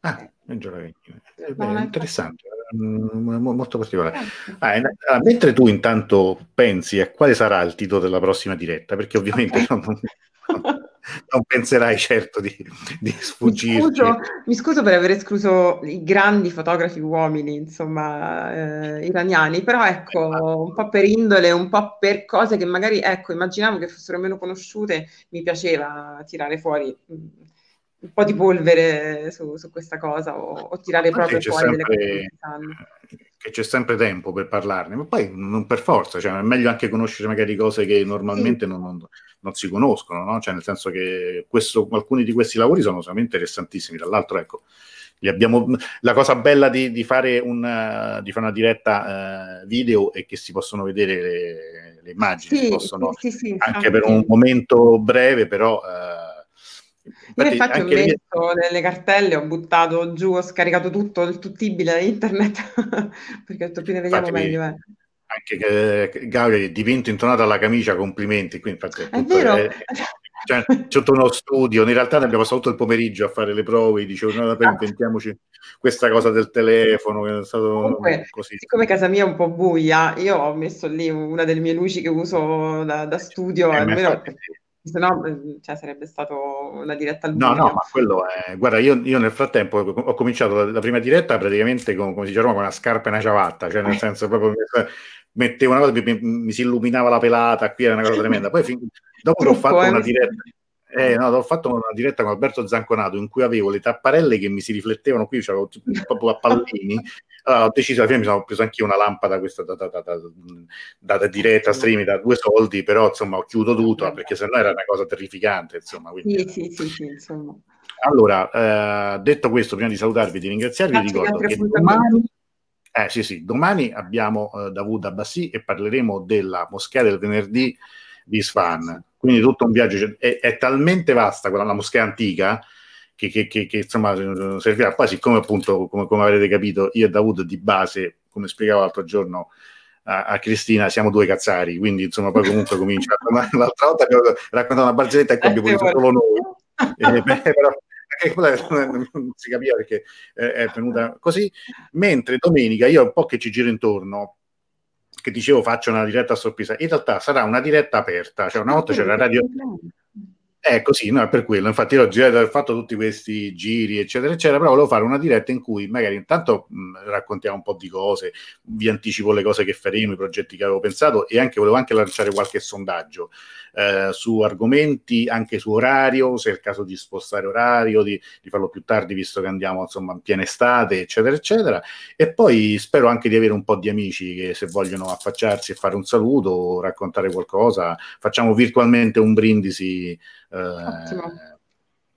Ah, già la vecchia. Eh, No, beh, no, interessante, mo- molto particolare. Ah, ah, mentre tu intanto pensi a quale sarà il titolo della prossima diretta, perché ovviamente Ok. non, non- penserai certo di, di Mi sfuggirci. scuso, mi scuso per aver escluso i grandi fotografi uomini, insomma, eh, iraniani, però ecco, un po' per indole, un po' per cose che magari, ecco, immaginavo che fossero meno conosciute, mi piaceva tirare fuori mm, un po' di polvere su, su questa cosa o, o tirare proprio fuori delle cose che sempre, non si sanno. che c'è sempre tempo per parlarne, ma poi non per forza, cioè è meglio anche conoscere magari cose che normalmente non, non- non si conoscono, no? Cioè nel senso che questo- alcuni di questi lavori sono veramente interessantissimi, dall'altro ecco, li abbiamo, la cosa bella di, di fare un, eh, di fare una diretta eh, video è che si possono vedere le, le immagini, si Sì, possono sì, sì, anche per un momento breve, però... eh, Io infatti ho messo nelle cartelle, ho buttato giù, ho scaricato tutto il tuttibile da internet, perché ho detto più ne vediamo Infatti, meglio. eh. Anche che Gabriele dipinto intonato alla camicia, complimenti. Qui, infatti, è È vero, è- cioè, c'è tutto uno studio, in realtà ne abbiamo passato tutto il pomeriggio a fare le prove, dicevo, no, poi inventiamoci questa cosa del telefono, che è stato Comunque, così. siccome casa mia è un po' buia, io ho messo lì una delle mie luci che uso da, da studio, Eh, almeno, infatti. Se no eh, cioè, sarebbe stato una diretta al No, buio. no, ma quello è... Guarda, io, io nel frattempo ho cominciato la, la prima diretta praticamente con, come si dice a Roma, con una scarpa e una ciabatta, cioè nel senso proprio mettevo una cosa, mi, mi- si illuminava la pelata, qui era una cosa tremenda. Poi fin- dopo che ho fatto eh, una mi- diretta, eh, no, ho fatto una diretta con Alberto Zanconato in cui avevo le tapparelle che mi si riflettevano qui, c'avevo tipo- proprio a pallini. Allora, ho deciso, alla fine mi sono preso anche io una lampada questa da, da- da- da- da- da diretta streaming da due soldi, però insomma ho chiuso tutto perché sennò era una cosa terrificante. Insomma, quindi, Sì, sì, sì, sì, insomma. allora, eh, detto questo, prima di salutarvi e di ringraziarvi, vi ricordo che domani, eh, sì, sì, domani abbiamo eh, Davud Abbassi e parleremo della moschea del venerdì di Isfahan. Quindi tutto un viaggio, cioè, è, è talmente vasta quella la moschea antica che, che- che- che, insomma eh, servirà. Poi, siccome appunto, come, come avrete capito, io e Davud di base, come spiegavo l'altro giorno a, a Cristina, siamo due cazzari, quindi insomma poi comunque comincia. L'altra volta abbiamo raccontato una barzelletta e abbiamo riso ore. solo noi. Eh, beh, però eh, non si capiva perché eh, è venuta così. Mentre domenica io un po' che ci giro intorno, che dicevo faccio una diretta a sorpresa, in realtà sarà una diretta aperta, cioè una volta c'era la radio. È così, no, è per quello. Infatti, io ho fatto tutti questi giri, eccetera, eccetera. Però volevo fare una diretta in cui magari intanto mh, raccontiamo un po' di cose, vi anticipo le cose che faremo, i progetti che avevo pensato e anche volevo anche lanciare qualche sondaggio eh, su argomenti, anche su orario, se è il caso di spostare orario, di, di farlo più tardi, visto che andiamo insomma in piena estate, eccetera, eccetera. E poi spero anche di avere un po' di amici che se vogliono affacciarsi e fare un saluto, raccontare qualcosa, facciamo virtualmente un brindisi. Eh,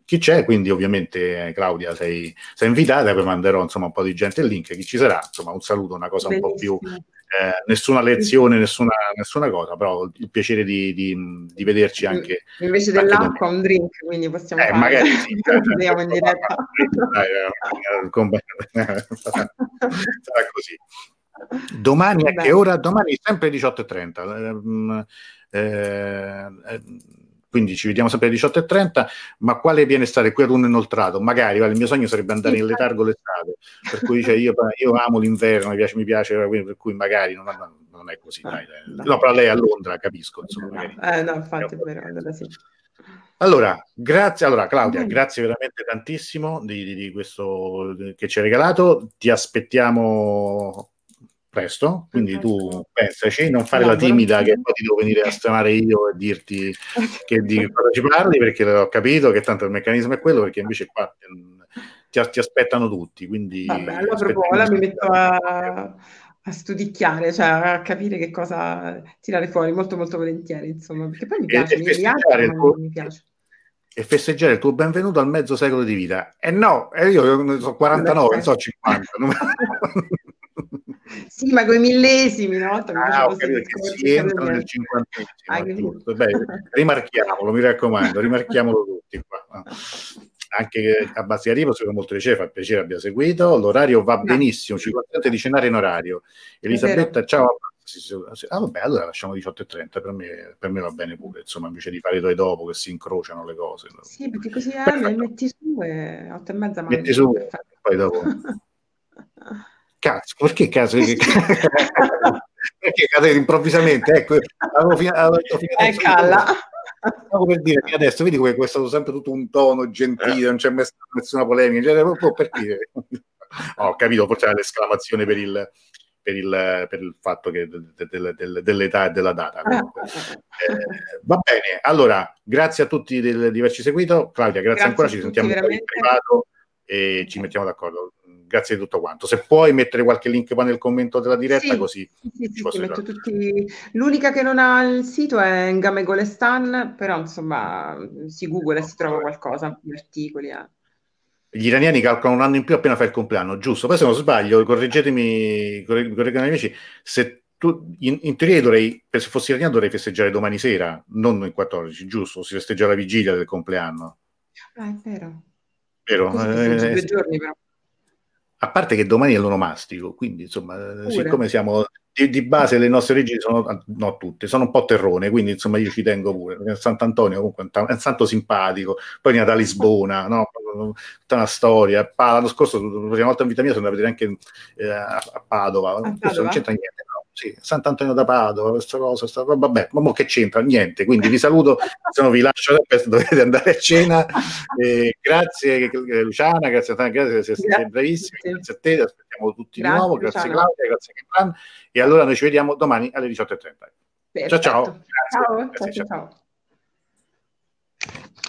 chi c'è, quindi ovviamente eh, Claudia sei, sei invitata, poi manderò insomma un po' di gente il link, chi ci sarà, insomma un saluto, una cosa un po' più, eh, nessuna lezione, nessuna, nessuna cosa, però il piacere di, di- di vederci anche Invece anche dell'acqua un drink, quindi possiamo eh, fare. magari sì, cioè, Andiamo in diretta. Eh, sarà così. Domani a che ora? Domani sempre 18.30. ehm, eh, eh, quindi ci vediamo sempre alle 18.30, ma quale viene stare qui ad un inoltrato? Magari, guarda, il mio sogno sarebbe andare in letargo l'estate, per cui dice, io, io amo l'inverno, mi piace, mi piace, per cui magari non, non è così. Dai, dai. No, però lei è a Londra, capisco. Insomma. Eh, no, infatti è vero, allora sì. Allora, grazie. Allora, Claudia, Mm. grazie veramente tantissimo di, di- di questo che ci hai regalato. Ti aspettiamo presto, quindi tu pensaci, non fare la Lavoro. timida che poi ti devo venire a stonare io e dirti che di cosa ci parli, perché ho capito che tanto il meccanismo è quello, perché invece qua ti, ti aspettano tutti, quindi Vabbè, allora aspettiamo- proprio ora mi metto a, a studicchiare, cioè a capire che cosa tirare fuori, molto molto volentieri, insomma, perché poi mi piace, e mi, piace, il tuo- mi piace. e festeggiare il tuo benvenuto al mezzo secolo di vita. E no, e io sono 49, non so 50. non- Sì, ma con i millesimi, no? Ah, ho capito si entra nel cinquantesimo, rimarchiamolo, mi raccomando, rimarchiamolo tutti qua. Anche a Bastia Rivo sono molto piacere, fa piacere abbia seguito, l'orario va benissimo, ci consente di cenare in orario. Elisabetta, ciao. Ah, vabbè, allora lasciamo 18.30, per me, per me va bene pure, insomma, invece di fare due dopo che si incrociano le cose. Sì, perché così eh, metti su e otto e mezza. Metti su, Perfetto. poi dopo... Cazzo, perché cazzo? perché cadere improvvisamente? Ecco, avevo fino, avevo detto fino Eh, adesso- calla. Stavo per dire fino adesso, vedi come è stato sempre tutto un tono gentile, non c'è mai stata nessuna polemica, cioè, proprio per dire. Ho capito, forse era l'esclamazione per il, per il, per il fatto che de- de- de- de- dell'età e della data. Eh, va bene, allora, grazie a tutti del, di averci seguito. Claudia, grazie, Grazie ancora, ci sentiamo in privato e ci mettiamo d'accordo. Grazie di tutto quanto. Se puoi mettere qualche link poi nel commento della diretta, Sì, così Sì, sì, sì, tutti. L'unica che non ha il sito è Ngame però insomma si googla e si trova qualcosa, gli articoli. eh. Gli iraniani calcolano un anno in più appena fa il compleanno, giusto? Poi se non sbaglio, correggetemi, corre- correggono gli amici, se tu, in, in teoria dovrei, se fossi iraniano dovrei festeggiare domani sera, non il 14, giusto? Si festeggia la vigilia del compleanno, Ah, è vero. vero? Eh, due giorni però. A parte che domani è l'onomastico, quindi insomma, eh, Pure. siccome siamo di, di, base le nostre origini sono, no tutte, sono un po' terrone, quindi insomma io ci tengo pure. Sant'Antonio comunque è un santo simpatico, poi viene da Lisbona, no? tutta una storia. L'anno scorso, la prima volta in vita mia sono andato a vedere anche eh, a, a, Padova, a Padova. non c'entra niente? Sì, Sant'Antonio da Padova, questa cosa, sta, vabbè, ma che c'entra? Niente, quindi vi saluto, insomma, vi lascio, dovete andare a cena. Eh, grazie Luciana, grazie a te, grazie, sei, sei bravissima, grazie a te, ti aspettiamo tutti grazie, di nuovo, grazie Luciana. Claudia, grazie Kipran, e allora noi ci vediamo domani alle 18.30. Ciao ciao. Grazie, ciao, grazie, ciao. ciao.